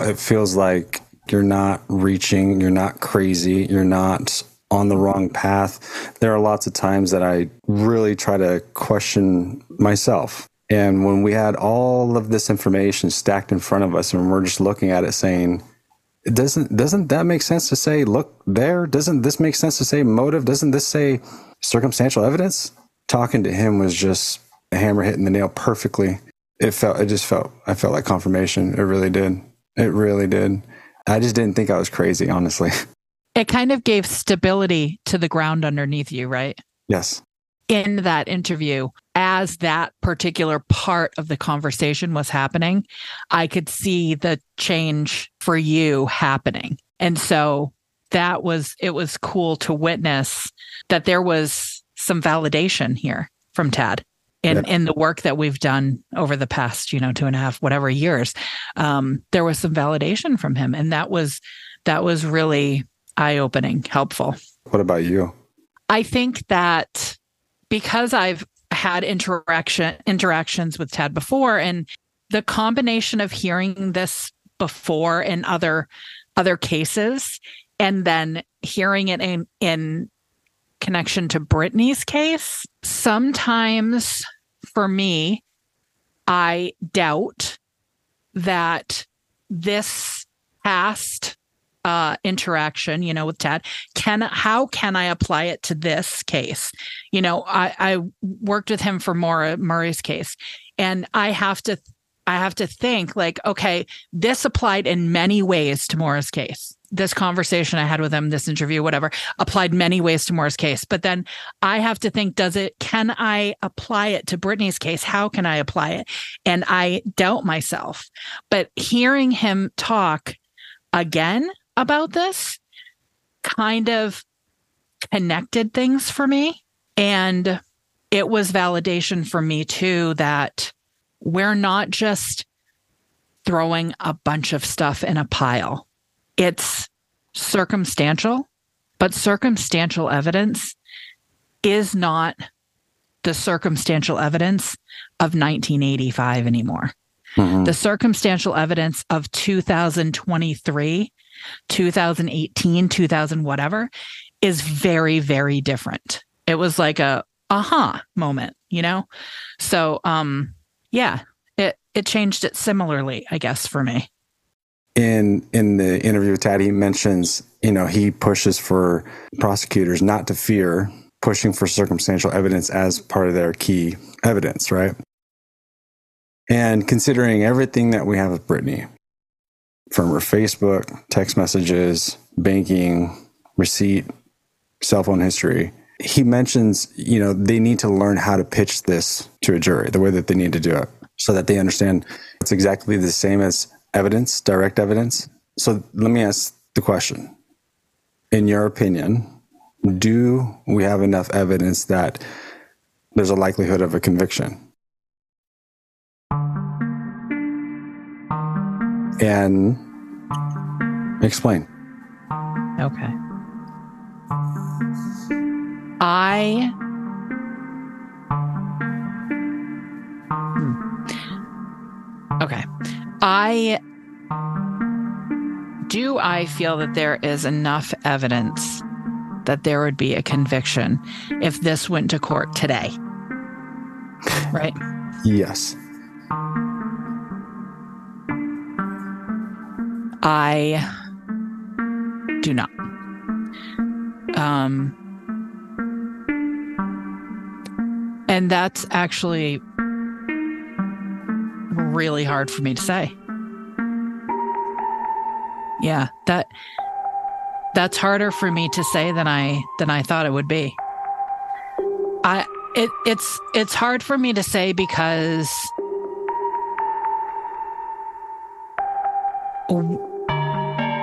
It feels like you're not reaching, you're not crazy, you're not on the wrong path. There are lots of times that I really try to question myself. And when we had all of this information stacked in front of us and we're just looking at it saying, doesn't doesn't that make sense to say look there doesn't this make sense to say motive doesn't this say circumstantial evidence talking to him was just a hammer hitting the nail perfectly it felt it just felt i felt like confirmation it really did it really did. I just didn't think I was crazy, honestly. It kind of gave stability to the ground underneath you, right? Yes. In that interview, as that particular part of the conversation was happening, I could see the change for you happening. And so that was, it was cool to witness that there was some validation here from Tad in yeah. in the work that we've done over the past you know two and a half whatever years um, there was some validation from him. And that was that was really eye-opening helpful. What about you? I think that because i've had interaction interactions with tad before and the combination of hearing this before in other other cases and then hearing it in in connection to Brittany's case. Sometimes for me, I doubt that this past uh, interaction, you know, with Tad, can how can I apply it to this case? You know, I, I worked with him for Maura Murray's case, and I have to I have to think like, okay, this applied in many ways to Maura's case. This conversation I had with him, this interview, whatever, applied many ways to Maura's case. But then I have to think, does it, can I apply it to Brittany's case? How can I apply it? And I doubt myself. But hearing him talk again about this kind of connected things for me. And it was validation for me too that we're not just throwing a bunch of stuff in a pile. It's circumstantial, but circumstantial evidence is not the circumstantial evidence of 1985 anymore. Mm-hmm. The circumstantial evidence of 2023, 2018, 2000, whatever, is very, very different. It was like a aha moment, you know? So, um, yeah, it it changed it similarly, I guess, for me. In in the interview with Tad, he mentions, you know, he pushes for prosecutors not to fear pushing for circumstantial evidence as part of their key evidence, right? And considering everything that we have with Brittany, from her Facebook, text messages, banking, receipt, cell phone history, he mentions, you know, they need to learn how to pitch this to a jury, the way that they need to do it, so that they understand it's exactly the same as evidence, direct evidence. So let me ask the question. In your opinion, do we have enough evidence that there's a likelihood of a conviction? And explain. Okay. I I do I feel that there is enough evidence that there would be a conviction if this went to court today. Right? Yes. I do not. Um And that's actually really hard for me to say. Yeah, that that's harder for me to say than I than I thought it would be. I it it's it's hard for me to say because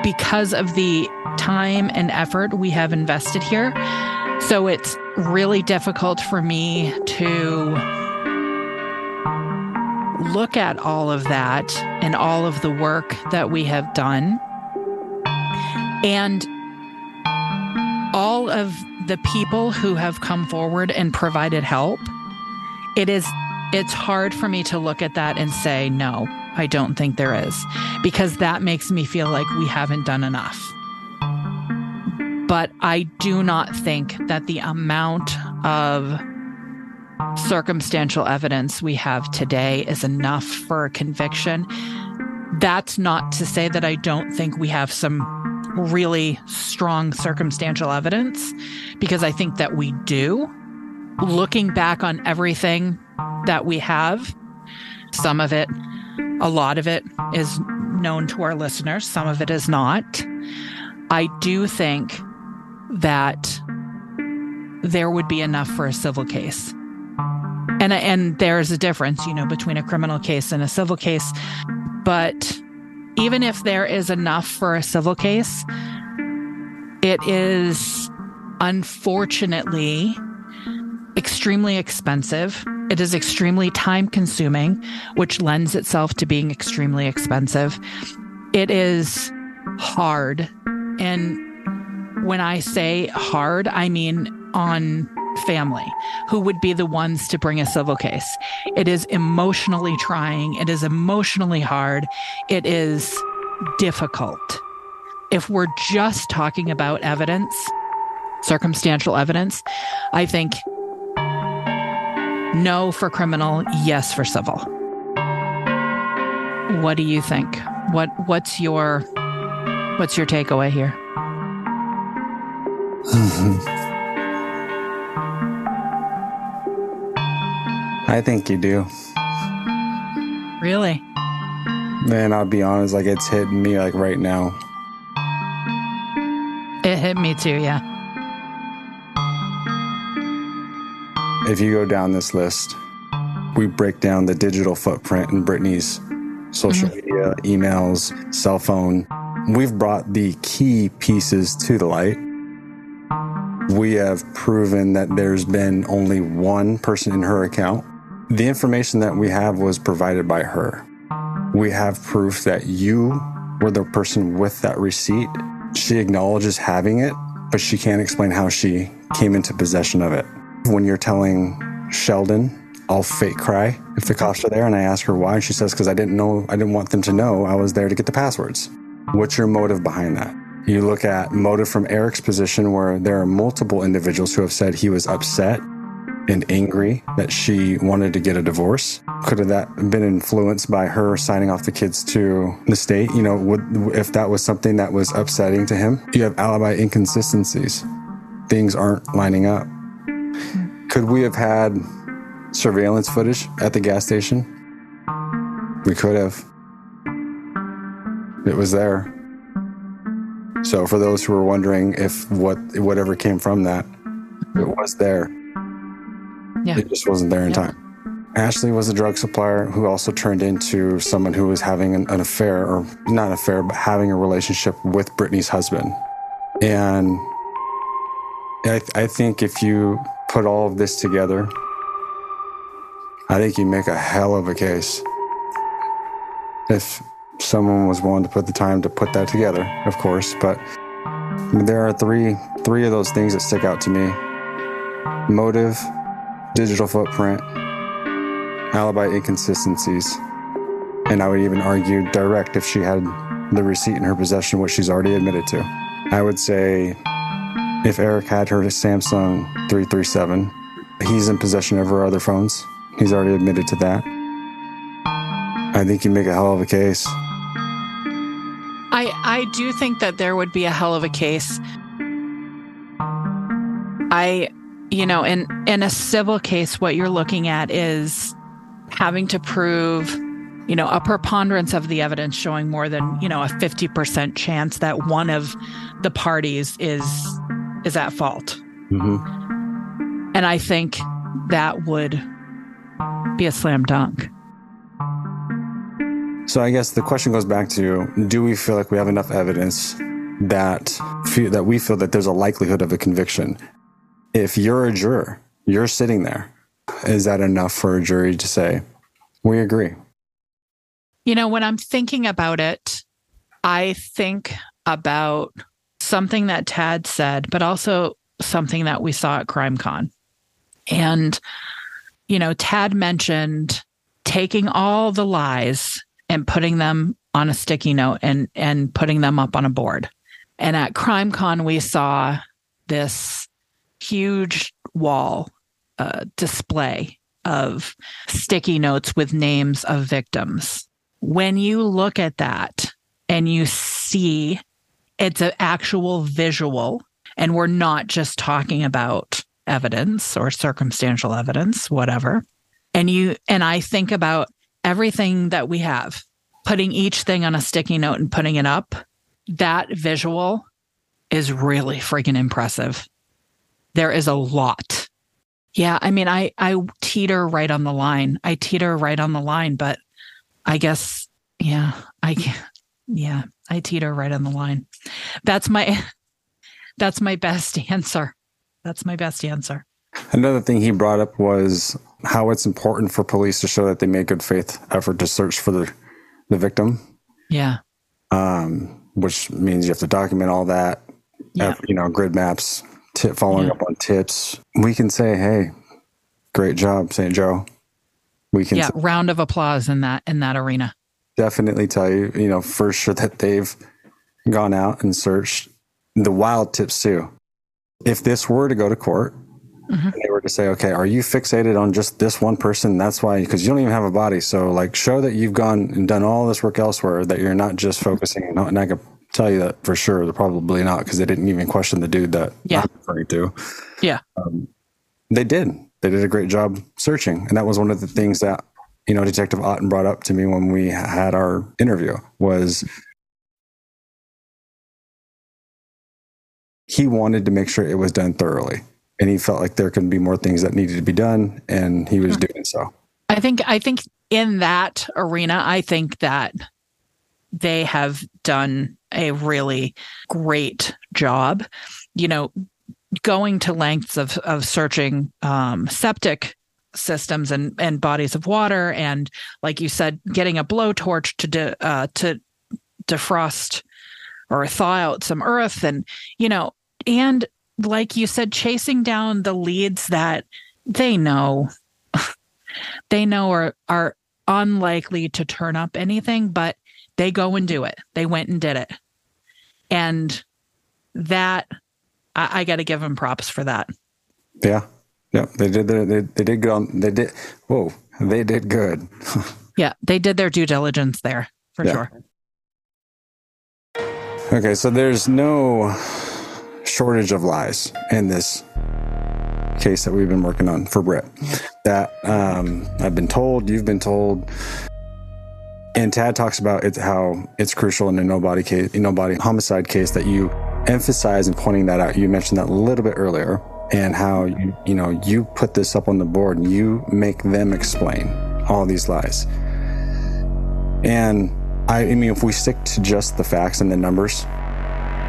because of the time and effort we have invested here so it's really difficult for me to look at all of that and all of the work that we have done and all of the people who have come forward and provided help. It is it's hard for me to look at that and say no, I don't think there is because that makes me feel like we haven't done enough. But I do not think that the amount of circumstantial evidence we have today is enough for a conviction. That's not to say that I don't think we have some really strong circumstantial evidence, because I think that we do. Looking back on everything that we have, some of it, a lot of it is known to our listeners, some of it is not. I do think that there would be enough for a civil case. And and there's a difference, you know, between a criminal case and a civil case. But even if there is enough for a civil case, it is unfortunately extremely expensive. It is extremely time consuming, which lends itself to being extremely expensive. It is hard and when I say hard, I mean on family who would be the ones to bring a civil case. It is emotionally trying, it is emotionally hard, it is difficult. If we're just talking about evidence, circumstantial evidence. I think no for criminal, yes for civil. What do you think? What what's your what's your takeaway here? I think you do. Really? Man, I'll be honest, like it's hitting me like right now. It hit me too, yeah. If you go down this list, we break down the digital footprint in Brittany's social mm-hmm. media, emails, cell phone. We've brought the key pieces to the light. We have proven that there's been only one person in her account. The information that we have was provided by her. We have proof that you were the person with that receipt. She acknowledges having it, but she can't explain how she came into possession of it. When you're telling Sheldon, I'll fake cry if the cops are there, and I ask her why, she says, because I didn't know, I didn't want them to know I was there to get the passwords. What's your motive behind that? You look at motive from Eric's position, where there are multiple individuals who have said he was upset and angry that she wanted to get a divorce. Could have that been influenced by her signing off the kids to the state? You know, would, if that was something that was upsetting to him, you have alibi inconsistencies. Things aren't lining up. Could we have had surveillance footage at the gas station? We could have. It was there. So for those who were wondering if what whatever came from that, it was there. Yeah. It just wasn't there in time. Ashley was a drug supplier who also turned into someone who was having an, an affair, or not an affair, but having a relationship with Brittany's husband. And I, I think if you put all of this together, I think you make a hell of a case. If someone was willing to put the time to put that together, of course. But there are three three of those things that stick out to me: motive, digital footprint, alibi inconsistencies, and I would even argue direct if she had the receipt in her possession, which she's already admitted to. I would say if Eric had her Samsung 337, he's in possession of her other phones. He's already admitted to that. I think you make a hell of a case. I I do think that there would be a hell of a case. I you know, in in a civil case what you're looking at is having to prove you know a preponderance of the evidence showing more than you know a 50% chance that one of the parties is is at fault Mm-hmm. and i think that would be a slam dunk So I guess the question goes back to: Do we feel like we have enough evidence that that we feel that there's a likelihood of a conviction? If you're a juror, you're sitting there. Is that enough for a jury to say we agree? You know, when I'm thinking about it, I think about something that Tad said, but also something that we saw at CrimeCon. And, you know, Tad mentioned taking all the lies and putting them on a sticky note and and putting them up on a board. And at CrimeCon, we saw this huge wall uh, display of sticky notes with names of victims. When you look at that and you see it's an actual visual, and we're not just talking about evidence or circumstantial evidence, whatever. And you and I think about everything that we have, putting each thing on a sticky note and putting it up, that visual is really freaking impressive. There is a lot. Yeah, I mean, I I teeter right on the line. I teeter right on the line, but I guess yeah, I can't yeah, I teeter right on the line. That's my that's my best answer. That's my best answer. Another thing he brought up was how it's important for police to show that they made good faith effort to search for the, the victim, Yeah. um, which means you have to document all that, Yeah. you know, grid maps, tip, following Yeah. up on tips. We can say, hey, great job, St. Joe. We can Yeah, s- round of applause in that in that arena. definitely tell you, you know, for sure that they've gone out and searched the wild tips too. if this were to go to court, Mhm. they were to say, okay, are you fixated on just this one person? That's why, because you don't even have a body. So, like, show that you've gone and done all this work elsewhere, that you're not just focusing. on can tell you that for sure, they're probably not, because they didn't even question the dude that Yeah. I'm referring to. Yeah. Um, they did. They did a great job searching. And that was one of the things that, you know, Detective Otten brought up to me when we had our interview was he wanted to make sure it was done thoroughly. And he felt like there could be more things that needed to be done, and he was doing so. I think I think in that arena, I think that they have done a really great job. You know, going to lengths of of searching um, septic systems and and bodies of water, and like you said, getting a blowtorch to de, uh, to defrost or thaw out some earth, and you know, and like you said, chasing down the leads that they know they know are are unlikely to turn up anything, but they go and do it. They went and did it, and that I, I got to give them props for that. Yeah. Yeah. They did their, they, they did good on, they did, whoa, they did good. Yeah, they did their due diligence there for Yeah. sure. Okay, so there's no shortage of lies in this case that we've been working on for Britt. That um, I've been told, you've been told, and Tad talks about it, how it's crucial in a no body case, no body homicide case that you emphasize and pointing that out. You mentioned that a little bit earlier, and how you you know you put this up on the board and you make them explain all these lies. And I, I mean, if we stick to just the facts and the numbers,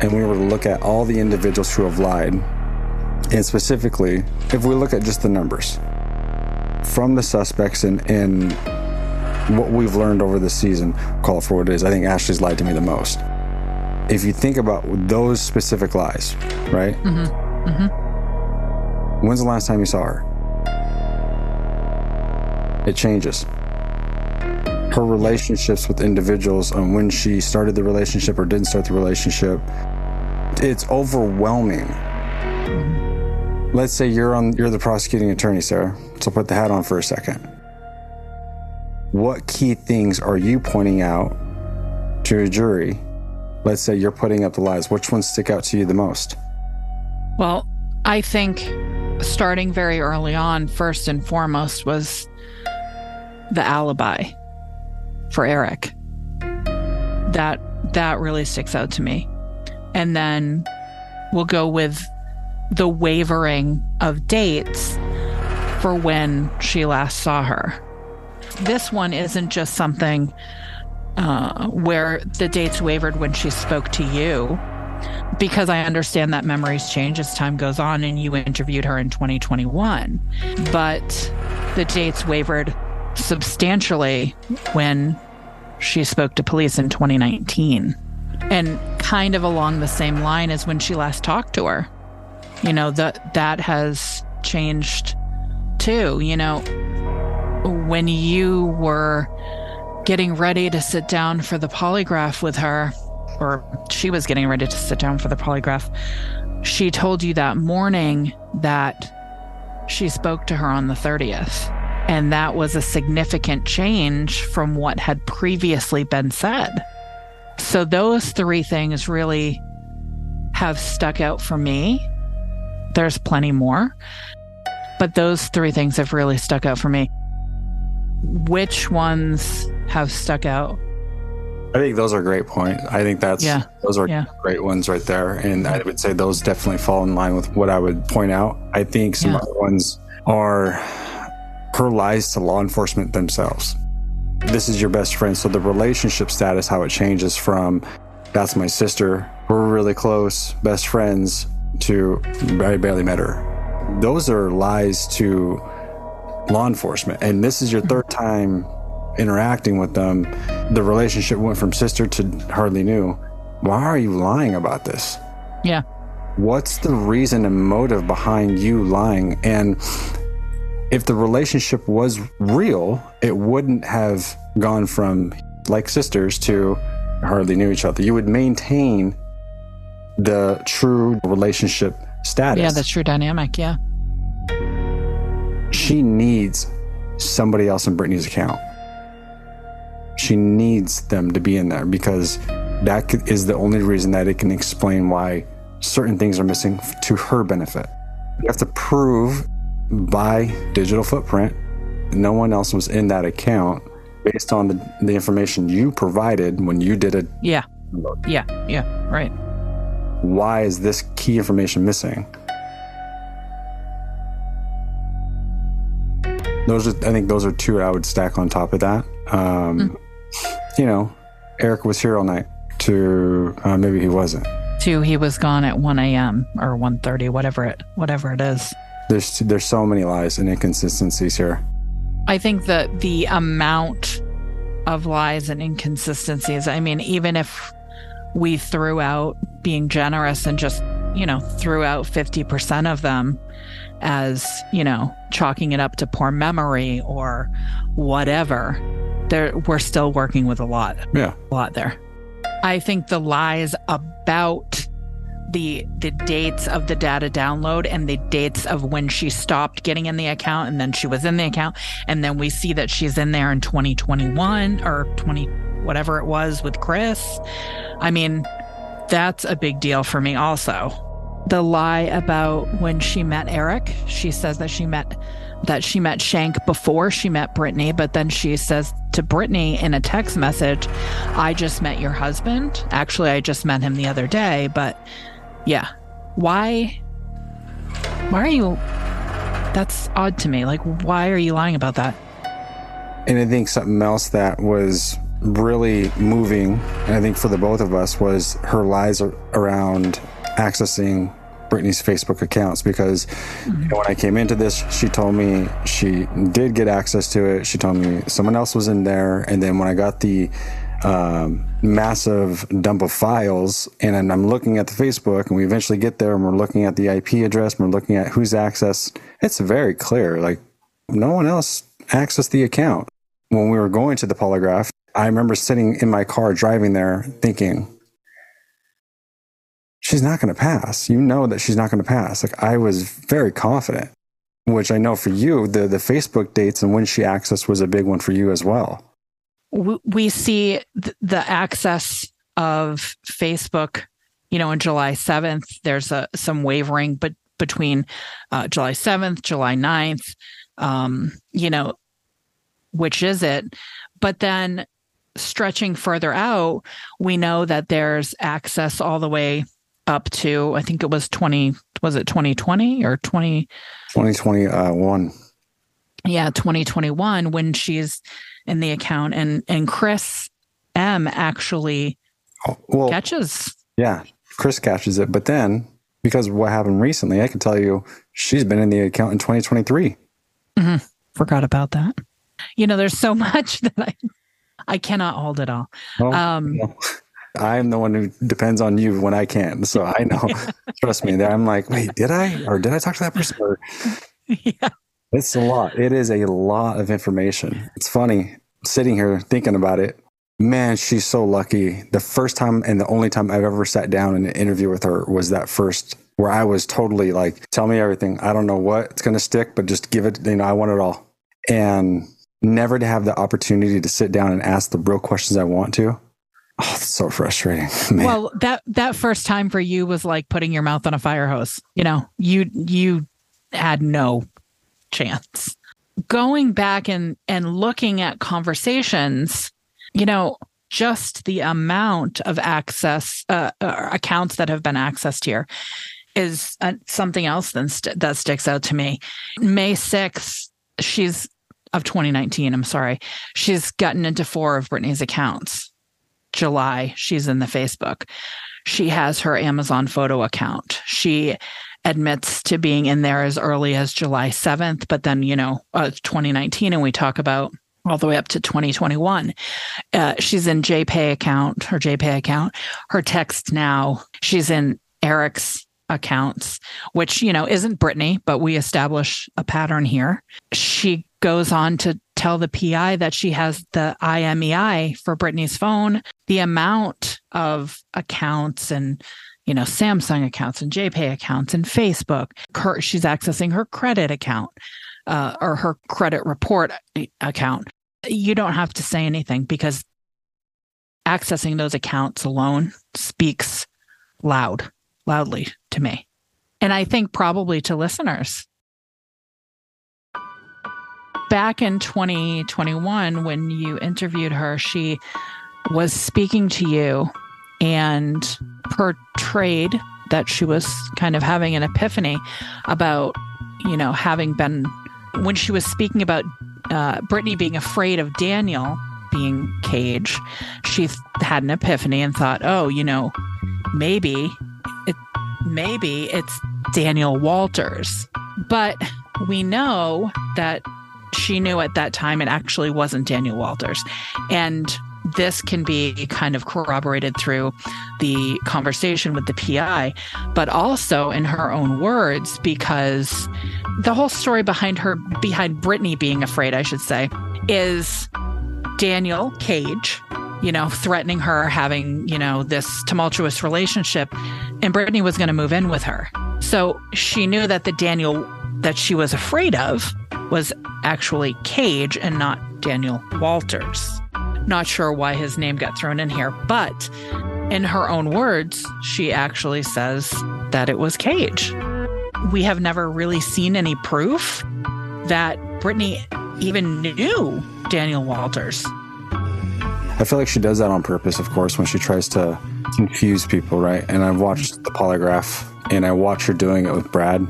and we were to look at all the individuals who have lied, and specifically, if we look at just the numbers from the suspects and, and what we've learned over the season, call it for what it is, I think Ashley's lied to me the most. If you think about those specific lies, right? Mm-hmm. Mm-hmm. When's the last time you saw her? It changes. Her relationships with individuals and when she started the relationship or didn't start the relationship, it's overwhelming. Let's say you're on you're the prosecuting attorney, Sarah. So put the hat on for a second. What key things are you pointing out to your jury? Let's say you're putting up the lies. Which ones stick out to you the most? Well, I think starting very early on, first and foremost, was the alibi for Eric. That that really sticks out to me. And then we'll go with the wavering of dates for when she last saw her. This one isn't just something uh, where the dates wavered when she spoke to you, because I understand that memories change as time goes on, and you interviewed her in 2021. But the dates wavered substantially when she spoke to police in 2019. And kind of along the same line as when she last talked to her. You know, that that has changed too. You know, when you were getting ready to sit down for the polygraph with her, or she was getting ready to sit down for the polygraph, she told you that morning that she spoke to her on the 30th. And that was a significant change from what had previously been said. So, those three things really have stuck out for me. There's plenty more, but those three things have really stuck out for me. Which ones have stuck out? I think those are great points. I think that's Yeah. those are Yeah. great ones right there, and I would say those definitely fall in line with what I would point out. I think some Yeah. other ones are her lies to law enforcement themselves. This is your best friend, so the relationship status, how it changes from that's my sister, we're really close, best friends, to I barely met her. Those are lies to law enforcement, and this is your third time interacting with them. The relationship went from sister to hardly knew. Why are you lying about this? Yeah. What's the reason and motive behind you lying? And if the relationship was real, it wouldn't have gone from like sisters to hardly knew each other. You would maintain the true relationship status. Yeah, the true dynamic. Yeah. She needs somebody else in Brittany's account. She needs them to be in there because that is the only reason that it can explain why certain things are missing to her benefit. You have to prove by digital footprint no one else was in that account based on the, the information you provided when you did it. Yeah. Yeah. Yeah. Right. Why is this key information missing? Those are, I think, those are two I would stack on top of that. Um, mm. You know, Eric was here all night. To uh, maybe he wasn't. To he was gone at one a.m. or 1.30, whatever it whatever it is. There's there's so many lies and inconsistencies here. I think that the amount of lies and inconsistencies. I mean, even if we threw out being generous and just, you know, threw out 50% of them as, you know, chalking it up to poor memory or whatever, there we're still working with a lot. Yeah. A lot there. I think the lies about the the dates of the data download and the dates of when she stopped getting in the account and then she was in the account and then we see that she's in there in 2021 or 20 whatever it was with Chris. I mean, that's a big deal for me also. The lie about when she met Eric, she says that she met that she met Shank before she met Brittany, but then she says to Brittany in a text message, I just met your husband. Actually, I just met him the other day, but yeah. Why? Why are you? That's odd to me. Like, why are you lying about that? And I think something else that was really moving, and I think for the both of us, was her lies around accessing Brittany's Facebook accounts because you know, when I came into this, she told me she did get access to it. She told me someone else was in there. And then when I got the um, massive dump of files, and I'm looking at the Facebook, and we eventually get there, and we're looking at the IP address, and we're looking at who's accessed. It's very clear, like no one else accessed the account. When we were going to the polygraph, I remember sitting in my car driving there, thinking, "She's not going to pass." You know that she's not going to pass. Like I was very confident, which I know for you, the the Facebook dates and when she accessed was a big one for you as well we see the access of Facebook, you know, on July 7th, there's a, some wavering, but between uh, July 7th, July 9th, um, you know, which is it? But then stretching further out, we know that there's access all the way up to, I think it was 20, was it 2020 or 20? 2021. Yeah, 2021, when she's in the account and and Chris M actually oh, well, catches. Yeah, Chris catches it, but then because what happened recently, I can tell you she's been in the account in 2023. Mm-hmm. Forgot about that. You know, there's so much that I I cannot hold it all. Oh, um, no. I'm the one who depends on you when I can. So I know. Trust me. There, I'm like, wait, did I or did I talk to that person? Or, yeah. It's a lot. It is a lot of information. It's funny sitting here thinking about it. Man, she's so lucky. The first time and the only time I've ever sat down in an interview with her was that first where I was totally like, tell me everything. I don't know what it's going to stick, but just give it, you know, I want it all. And never to have the opportunity to sit down and ask the real questions I want to. Oh, it's so frustrating. Man. Well, that that first time for you was like putting your mouth on a fire hose. You know, you you had no chance. Going back and, and looking at conversations, you know, just the amount of access uh, uh, accounts that have been accessed here is uh, something else that, st- that sticks out to me. May 6th, she's of 2019, I'm sorry, she's gotten into four of Brittany's accounts. July, she's in the Facebook. She has her Amazon photo account. She admits to being in there as early as July 7th, but then, you know, uh, 2019, and we talk about all the way up to 2021. Uh, she's in JPay account, her JPay account. Her text now, she's in Eric's accounts, which, you know, isn't Brittany, but we establish a pattern here. She goes on to tell the PI that she has the IMEI for Brittany's phone. The amount of accounts and you know, Samsung accounts and JPay accounts and Facebook. Her, she's accessing her credit account uh, or her credit report account. You don't have to say anything because accessing those accounts alone speaks loud, loudly to me. And I think probably to listeners. Back in 2021, when you interviewed her, she was speaking to you and portrayed that she was kind of having an epiphany about, you know, having been, when she was speaking about uh, Brittany being afraid of Daniel being Cage, she had an epiphany and thought, oh, you know, maybe it, maybe it's Daniel Walters. But we know that she knew at that time it actually wasn't Daniel Walters. And this can be kind of corroborated through the conversation with the PI, but also in her own words, because the whole story behind her, behind Brittany being afraid, I should say, is Daniel Cage, you know, threatening her, having, you know, this tumultuous relationship, and Brittany was going to move in with her. So she knew that the Daniel that she was afraid of was actually Cage and not Daniel Walters. Not sure why his name got thrown in here, but in her own words, she actually says that it was Cage. We have never really seen any proof that Brittany even knew Daniel Walters. I feel like she does that on purpose, of course, when she tries to confuse people, right? And I've watched the polygraph and I watch her doing it with Brad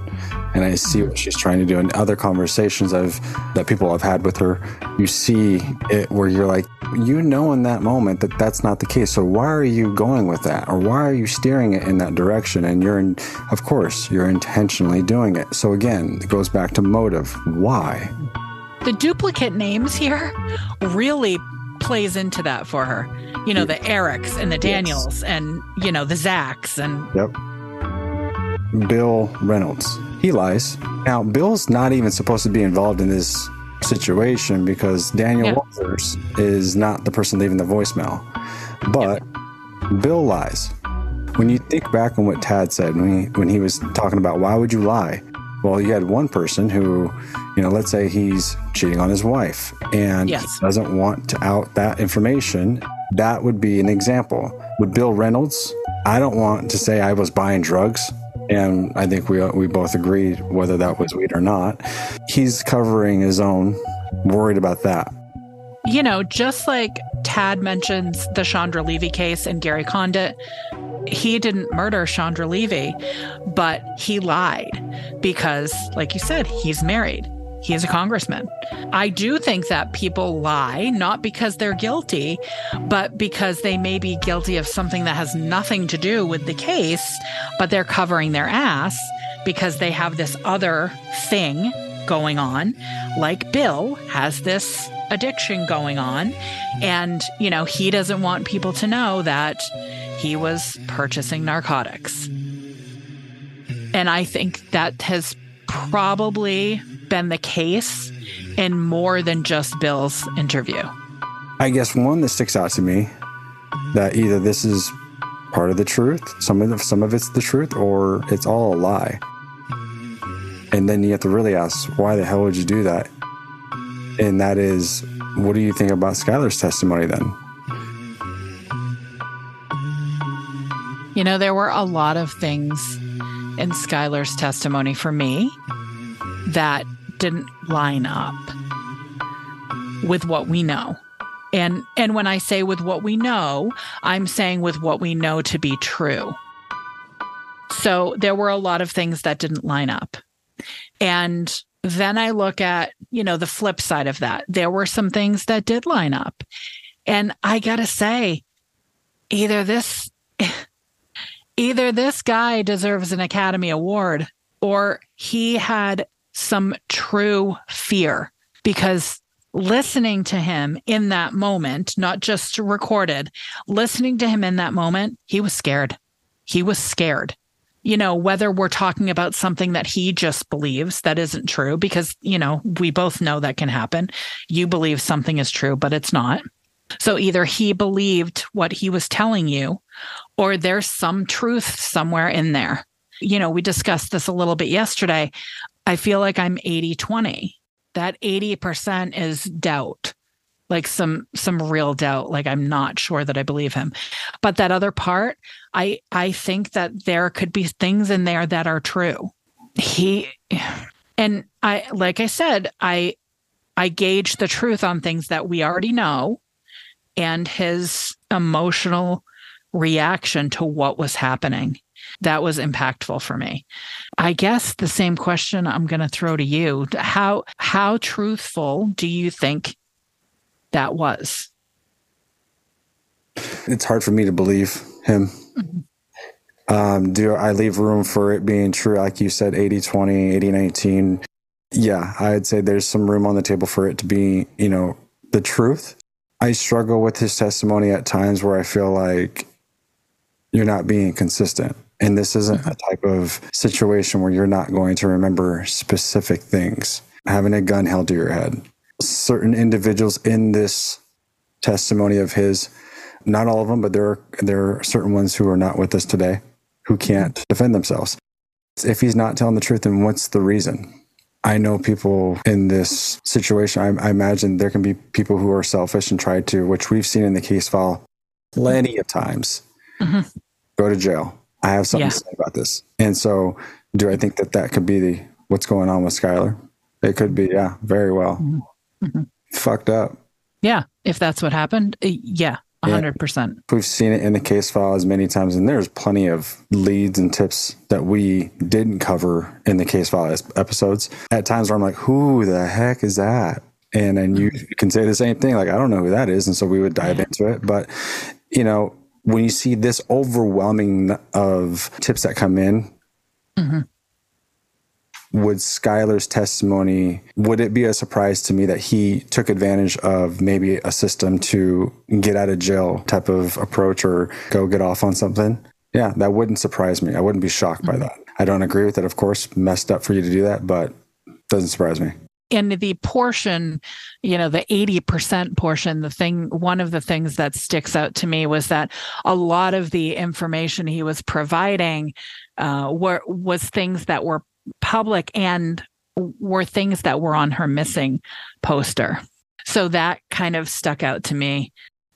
and I see what she's trying to do. In other conversations I've that people have had with her, you see it where you're like, you know, in that moment that that's not the case. So why are you going with that, or why are you steering it in that direction? And you're, in, of course, you're intentionally doing it. So again, it goes back to motive. Why? The duplicate names here really plays into that for her. You know, the Erics and the Daniels yes. and you know the Zachs and yep. Bill Reynolds he lies. Now, Bill's not even supposed to be involved in this situation because Daniel yeah. Walters is not the person leaving the voicemail. But Bill lies. When you think back on what Tad said when he, when he was talking about why would you lie? Well, you had one person who, you know, let's say he's cheating on his wife and yes. doesn't want to out that information. That would be an example. With Bill Reynolds, I don't want to say I was buying drugs and I think we we both agreed whether that was weed or not. He's covering his own, worried about that. You know, just like Tad mentions the Chandra Levy case and Gary Condit, he didn't murder Chandra Levy, but he lied because, like you said, he's married. He is a congressman. I do think that people lie, not because they're guilty, but because they may be guilty of something that has nothing to do with the case, but they're covering their ass because they have this other thing going on. Like Bill has this addiction going on. And, you know, he doesn't want people to know that he was purchasing narcotics. And I think that has probably been the case in more than just Bill's interview? I guess one that sticks out to me that either this is part of the truth, some of the, some of it's the truth, or it's all a lie. And then you have to really ask, why the hell would you do that? And that is, what do you think about Skylar's testimony then? You know, there were a lot of things in Skylar's testimony for me that didn't line up with what we know. And and when I say with what we know, I'm saying with what we know to be true. So there were a lot of things that didn't line up. And then I look at, you know, the flip side of that. There were some things that did line up. And I got to say either this either this guy deserves an Academy Award or he had some true fear because listening to him in that moment, not just recorded, listening to him in that moment, he was scared. He was scared. You know, whether we're talking about something that he just believes that isn't true, because, you know, we both know that can happen. You believe something is true, but it's not. So either he believed what he was telling you, or there's some truth somewhere in there. You know, we discussed this a little bit yesterday. I feel like I'm 80 20. That 80% is doubt. Like some some real doubt. Like i'm not sure that i believe him. But that other part i i think that there could be things in there that are true. He and i like i said i i gauge the truth on things that we already know and his emotional reaction to what was happening that was impactful for me. I guess the same question i'm going to throw to you. How how truthful do you think that was? It's hard for me to believe him. Mm-hmm. um, do i leave room for it being true like you said 80 20 80 19 yeah i'd say there's some room on the table for it to be you know the truth. I struggle with his testimony at times where i feel like you're not being consistent and this isn't a type of situation where you're not going to remember specific things having a gun held to your head certain individuals in this testimony of his, not all of them, but there are, there are certain ones who are not with us today who can't defend themselves. If he's not telling the truth, then what's the reason? I know people in this situation. I, I, imagine there can be people who are selfish and try to, which we've seen in the case file plenty of times, mm-hmm. go to jail. I have something yeah. to say about this. And so, do I think that that could be the what's going on with Skylar? It could be, yeah, very well. Mm-hmm. Mm-hmm. Fucked up. Yeah. If that's what happened, uh, yeah, 100%. We've seen it in the case files many times, and there's plenty of leads and tips that we didn't cover in the case file episodes. At times where I'm like, who the heck is that? And then you mm-hmm. can say the same thing, like, I don't know who that is. And so we would dive into it. But, you know, when you see this overwhelming of tips that come in, mm-hmm would Skylar's testimony, would it be a surprise to me that he took advantage of maybe a system to get out of jail type of approach or go get off on something? Yeah, that wouldn't surprise me. I wouldn't be shocked by that. I don't agree with it, of course, messed up for you to do that, but doesn't surprise me. In the portion, you know, the 80% portion, the thing, one of the things that sticks out to me was that a lot of the information he was providing uh, were was things that were public and were things that were on her missing poster. So that kind of stuck out to me.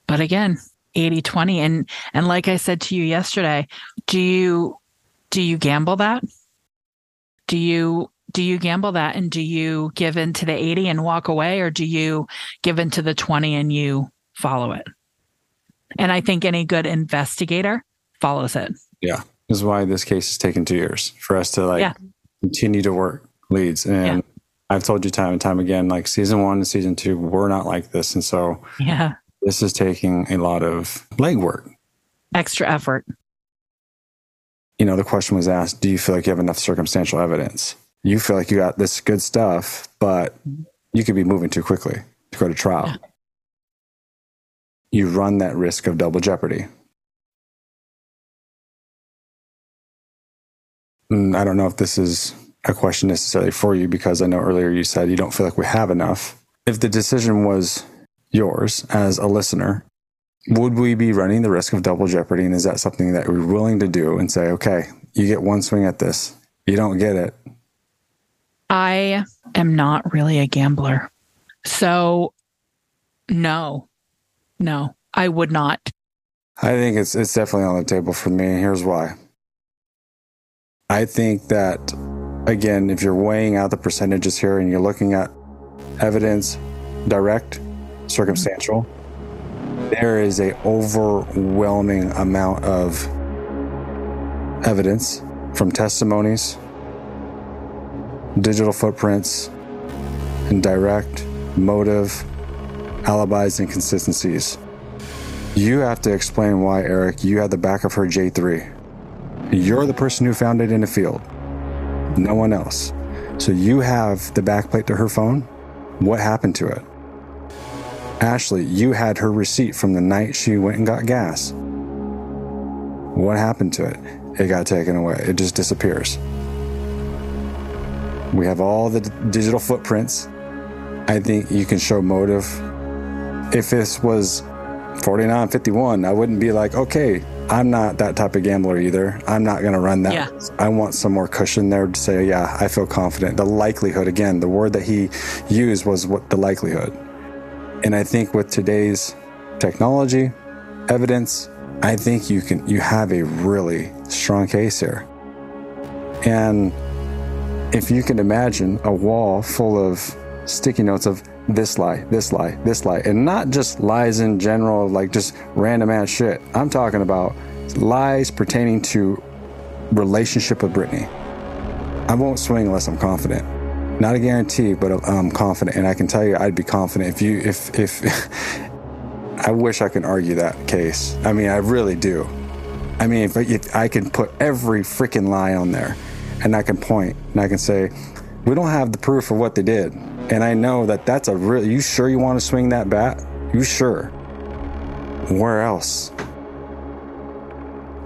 But again, 80 20 and and like I said to you yesterday, do you do you gamble that? Do you do you gamble that and do you give in to the 80 and walk away or do you give in to the 20 and you follow it? And I think any good investigator follows it. Yeah. This is why this case has taken two years for us to like yeah continue to work leads. And yeah. I've told you time and time again, like season one and season two, we're not like this. And so yeah, this is taking a lot of legwork, extra effort. You know, the question was asked, do you feel like you have enough circumstantial evidence? You feel like you got this good stuff, but you could be moving too quickly to go to trial. Yeah. You run that risk of double jeopardy. Mm, I don't know if this is a question necessarily for you because I know earlier you said you don't feel like we have enough. If the decision was yours as a listener, would we be running the risk of double jeopardy? And is that something that we're willing to do and say, okay, you get one swing at this, you don't get it? I am not really a gambler. So, no, no, I would not. I think it's it's definitely on the table for me. Here's why. I think that, again, if you're weighing out the percentages here and you're looking at evidence, direct, circumstantial, there is a overwhelming amount of evidence from testimonies, digital footprints, and direct, motive, alibis, and consistencies. You have to explain why, Eric, you had the back of her J3. You're the person who found it in the field, no one else. So you have the backplate to her phone. What happened to it? Ashley, you had her receipt from the night she went and got gas. What happened to it? It got taken away. It just disappears. We have all the d- digital footprints. I think you can show motive. If this was 49, 51, I wouldn't be like, okay, I'm not that type of gambler either. I'm not going to run that. Yeah. I want some more cushion there to say, yeah, I feel confident. The likelihood, again, the word that he used was what the likelihood. And I think with today's technology, evidence, I think you can you have a really strong case here. And if you can imagine a wall full of sticky notes of this lie, this lie, this lie, and not just lies in general, like just random ass shit. I'm talking about lies pertaining to relationship with Brittany. I won't swing unless I'm confident. Not a guarantee, but I'm confident, and I can tell you, I'd be confident if you, if, if. I wish I could argue that case. I mean, I really do. I mean, if, if I can put every freaking lie on there, and I can point, and I can say, we don't have the proof of what they did. And I know that that's a real. You sure you want to swing that bat? You sure? Where else?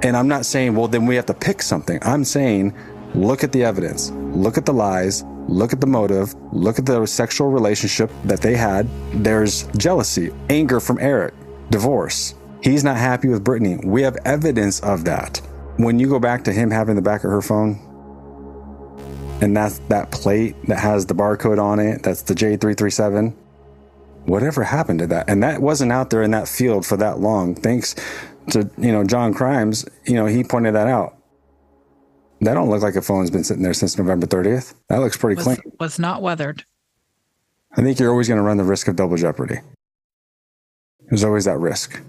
And I'm not saying, well, then we have to pick something. I'm saying, look at the evidence, look at the lies, look at the motive, look at the sexual relationship that they had. There's jealousy, anger from Eric, divorce. He's not happy with Brittany. We have evidence of that. When you go back to him having the back of her phone, and that's that plate that has the barcode on it, that's the J337. Whatever happened to that? And that wasn't out there in that field for that long. Thanks to, you know, John Crimes, you know, he pointed that out. That don't look like a phone's been sitting there since November 30th. That looks pretty Was, clean. was not weathered. I think you're always going to run the risk of double jeopardy. There's always that risk.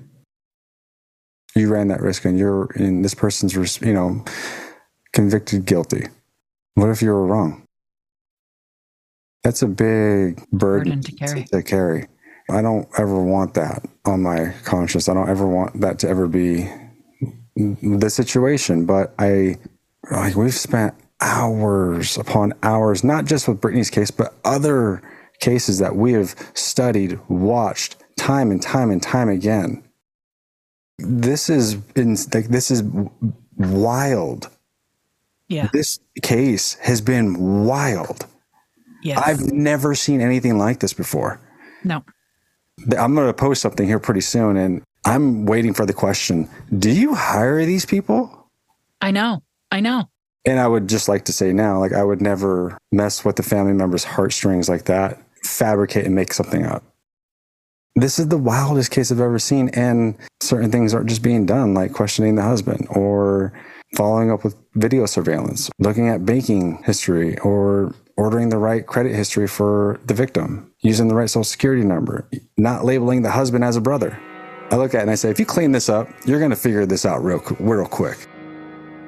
You ran that risk, and you're in this person's, you know, convicted guilty. What if you were wrong? That's a big burden, Burden to carry. to carry. I don't ever want that on my conscience. I don't ever want that to ever be the situation. But I, like, we've spent hours upon hours, not just with Brittany's case, but other cases that we have studied, watched time and time and time again. This is been like this is wild. Yeah. This case has been wild. Yes. I've never seen anything like this before. No. I'm going to post something here pretty soon, and I'm waiting for the question Do you hire these people? I know. I know. And I would just like to say now, like, I would never mess with the family member's heartstrings like that, fabricate and make something up. This is the wildest case I've ever seen. And certain things aren't just being done, like questioning the husband or following up with video surveillance, looking at banking history or ordering the right credit history for the victim, using the right social security number, not labeling the husband as a brother. I look at it and I say, if you clean this up, you're going to figure this out real, real quick.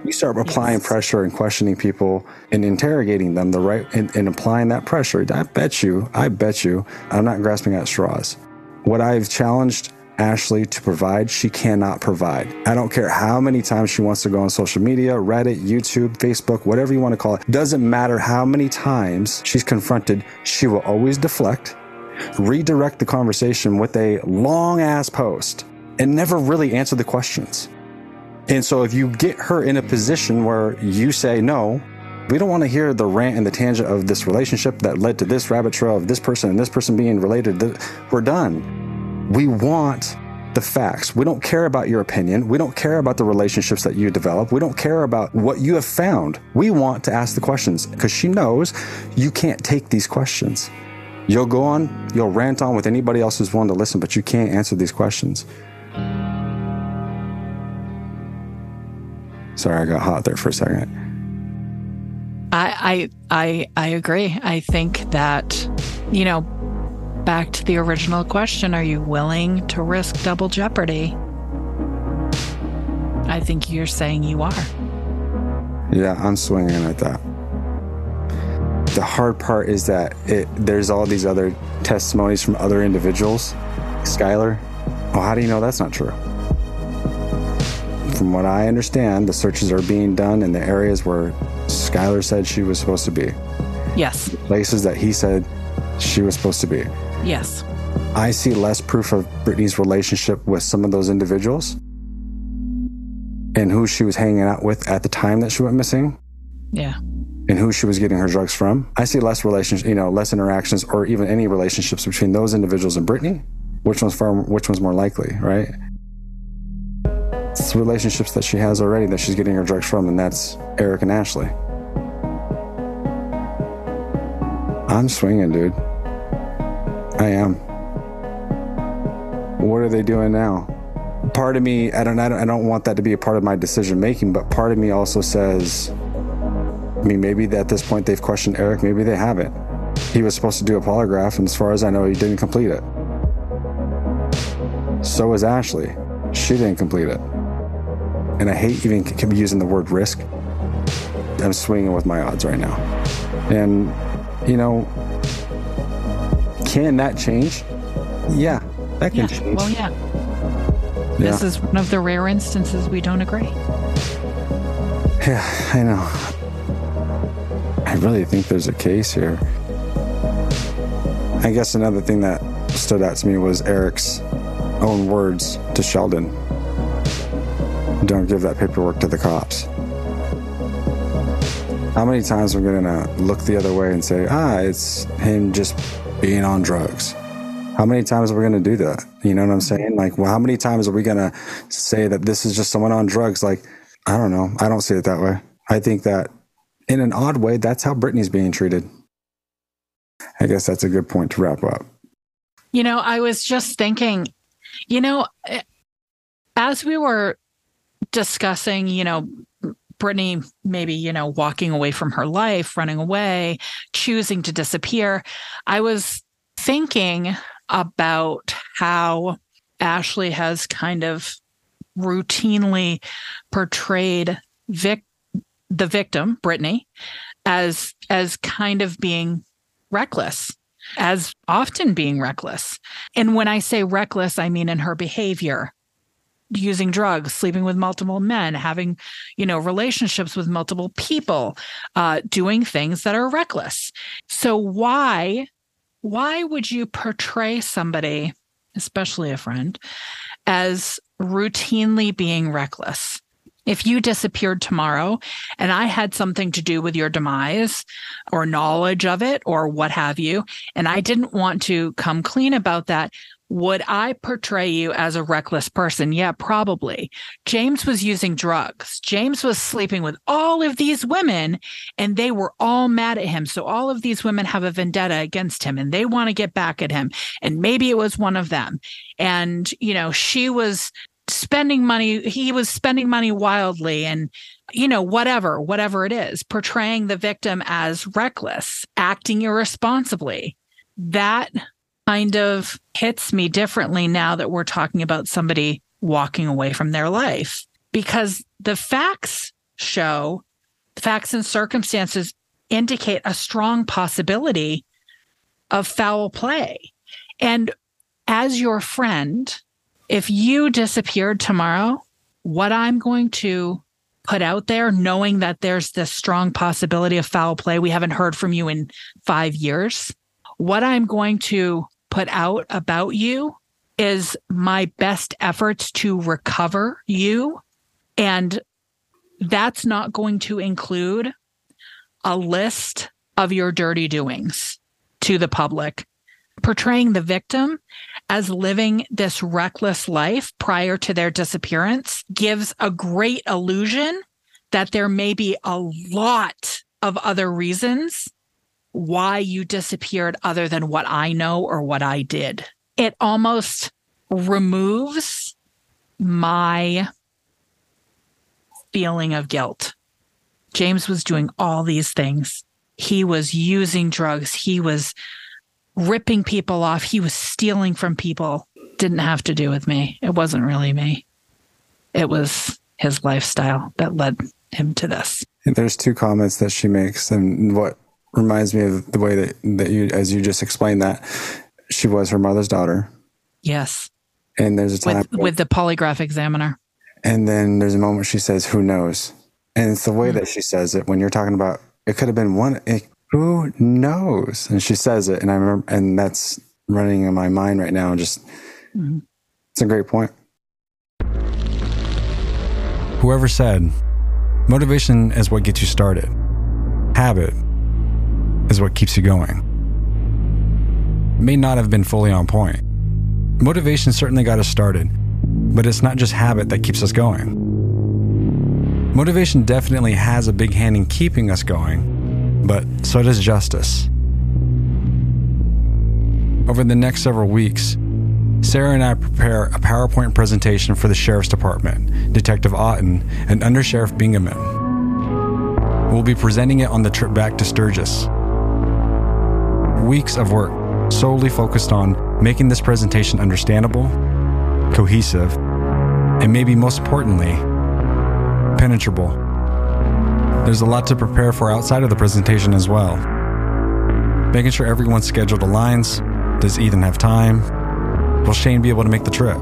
You start applying pressure and questioning people and interrogating them the right and, and applying that pressure. I bet you, I bet you, I'm not grasping at straws. What I've challenged Ashley to provide, she cannot provide. I don't care how many times she wants to go on social media, Reddit, YouTube, Facebook, whatever you want to call it. Doesn't matter how many times she's confronted, she will always deflect, redirect the conversation with a long ass post, and never really answer the questions. And so if you get her in a position where you say no, we don't want to hear the rant and the tangent of this relationship that led to this rabbit trail of this person and this person being related. We're done. We want the facts. We don't care about your opinion. We don't care about the relationships that you develop. We don't care about what you have found. We want to ask the questions because she knows you can't take these questions. You'll go on, you'll rant on with anybody else who's willing to listen, but you can't answer these questions. Sorry, I got hot there for a second. I I I agree. I think that you know, back to the original question, are you willing to risk double jeopardy? I think you're saying you are. Yeah, I'm swinging at that. The hard part is that it, there's all these other testimonies from other individuals. Skylar, well, how do you know that's not true? From what I understand, the searches are being done in the areas where Skylar said she was supposed to be, Yes. places that he said she was supposed to be. Yes. I see less proof of Brittany's relationship with some of those individuals and who she was hanging out with at the time that she went missing Yeah. and who she was getting her drugs from. I see less relationship, you know, less interactions or even any relationships between those individuals and Brittany Which one's far? Which one's more likely, right? It's the relationships that she has already that she's getting her drugs from, and that's Eric and Ashley. I'm swinging, dude. I am. What are they doing now? Part of me, I don't, I don't, I don't want that to be a part of my decision making, but part of me also says, I mean, maybe at this point they've questioned Eric, maybe they haven't. He was supposed to do a polygraph, and as far as I know, he didn't complete it. So was Ashley. She didn't complete it. And I hate even using the word risk. I'm swinging with my odds right now. And, you know, can that change? Yeah, that can yeah. change. Well, yeah. This Yeah. is one of the rare instances we don't agree. Yeah, I know. I really think there's a case here. I guess another thing that stood out to me was Eric's own words to Sheldon Don't give that paperwork to the cops. How many times are we going to look the other way and say, ah, it's him just being on drugs? How many times are we going to do that? You know what I'm saying? Like, well, how many times are we going to say that this is just someone on drugs? Like, I don't know. I don't see it that way. I think that in an odd way, that's how Brittany's being treated. I guess that's a good point to wrap up. You know, I was just thinking, you know, eh, as we were discussing, you know, Brittany maybe, you know, walking away from her life, running away, choosing to disappear, I was thinking about how Ashley has kind of routinely portrayed Vic the victim, Brittany, as as kind of being reckless, as often being reckless. And when I say reckless, I mean in her behavior, using drugs, sleeping with multiple men, having, you know, relationships with multiple people, uh, doing things that are reckless. So why, why would you portray somebody, especially a friend, as routinely being reckless? If you disappeared tomorrow and I had something to do with your demise or knowledge of it or what have you, and I didn't want to come clean about that, would I portray you as a reckless person? Yeah, probably. James was using drugs. James was sleeping with all of these women and they were all mad at him. So all of these women have a vendetta against him and they want to get back at him. And maybe it was one of them. And, you know, she was spending money he was spending money wildly and you know whatever whatever it is portraying the victim as reckless acting irresponsibly that kind of hits me differently now that we're talking about somebody walking away from their life because the facts show facts and circumstances indicate a strong possibility of foul play and as your friend if you disappeared tomorrow, what I'm going to put out there, knowing that there's this strong possibility of foul play, we haven't heard from you in five years. What I'm going to put out about you is my best efforts to recover you. And that's not going to include a list of your dirty doings to the public portraying the victim as living this reckless life prior to their disappearance gives a great illusion that there may be a lot of other reasons why you disappeared other than what I know or what I did. It almost removes my feeling of guilt. James was doing all these things. He was using drugs. He was ripping people off. He was stealing from people. Didn't have to do with me. It wasn't really me. It was his lifestyle that led him to this. There's two comments that she makes, and what reminds me of the way that, that you, as you just explained that, she was her mother's daughter. Yes. And there's a time With, with the polygraph examiner. And then there's a moment she says, "Who knows?" And it's the way that she says it. When you're talking about, it could have been one. It, who knows? And she says it, and I remember, and that's running in my mind right now. Just, Mhm. it's a great point. Whoever said, motivation is what gets you started. Habit is what keeps you going. It May not have been fully on point, Motivation certainly got us started, but it's not just habit that keeps us going. Motivation definitely has a big hand in keeping us going, but so does justice. Over the next several weeks, Sarah and I prepare a PowerPoint presentation for the Sheriff's Department, Detective Otten, and Under Sheriff Bingaman. We'll be presenting it on the trip back to Sturgis. Weeks of work solely focused on making this presentation understandable, cohesive, and maybe most importantly, penetrable. There's a lot to prepare for outside of the presentation as well. Making sure everyone's schedule aligns. Does Ethan have time? Will Shane be able to make the trip?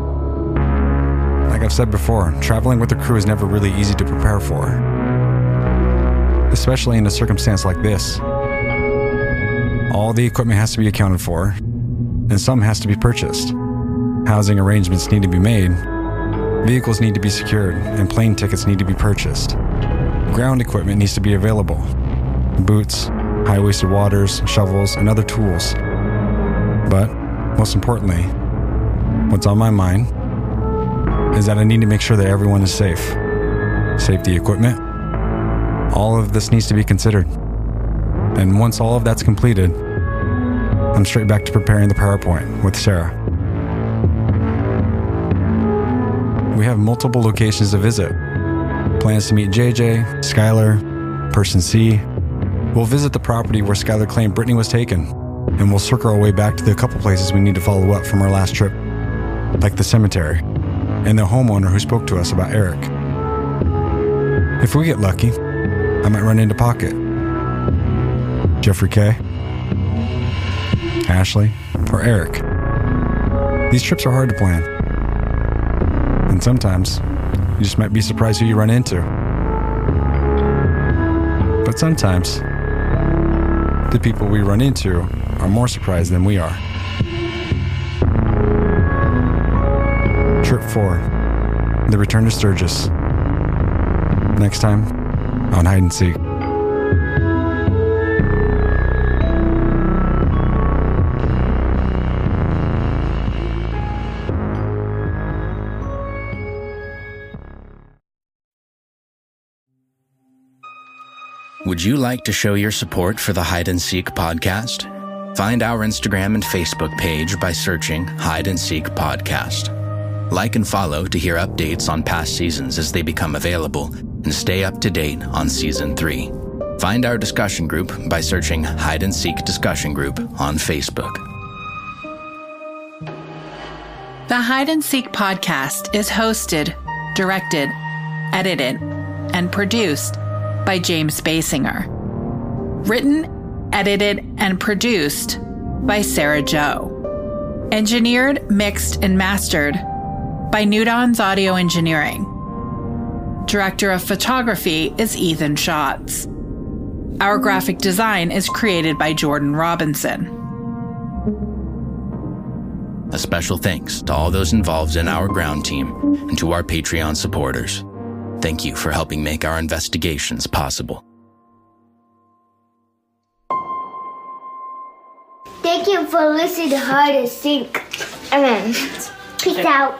Like I've said before, traveling with a crew is never really easy to prepare for, especially in a circumstance like this. All the equipment has to be accounted for, and some has to be purchased. Housing arrangements need to be made, vehicles need to be secured, and plane tickets need to be purchased. Ground equipment needs to be available boots, high waisted waters, shovels, and other tools. But most importantly, what's on my mind is that I need to make sure that everyone is safe. Safety equipment, all of this needs to be considered. And once all of that's completed, I'm straight back to preparing the PowerPoint with Sarah. We have multiple locations to visit. Plans to meet JJ, Skylar, Person C. We'll visit the property where Skylar claimed Brittany was taken, and we'll circle our way back to the couple places we need to follow up from our last trip, like the cemetery and the homeowner who spoke to us about Eric. If we get lucky, I might run into Pocket, Jeffrey K, Ashley, or Eric. These trips are hard to plan. And sometimes you just might be surprised who you run into. But sometimes the people we run into are more surprised than we are. Trip 4 The Return to Sturgis. Next time on Hide and Seek. Would you like to show your support for the Hide and Seek podcast? Find our Instagram and Facebook page by searching Hide and Seek Podcast. Like and follow to hear updates on past seasons as they become available and stay up to date on season 3. Find our discussion group by searching Hide and Seek Discussion Group on Facebook. The Hide and Seek podcast is hosted, directed, edited, and produced by James Baysinger. Written, edited, and produced by Sarah Joe. Engineered, mixed, and mastered by Newdon's Audio Engineering. Director of Photography is Ethan Schatz. Our graphic design is created by Jordan Robinson. A special thanks to all those involved in our ground team and to our Patreon supporters. Thank you for helping make our investigations possible. Thank you for listening to Hide and Seek. And peace out.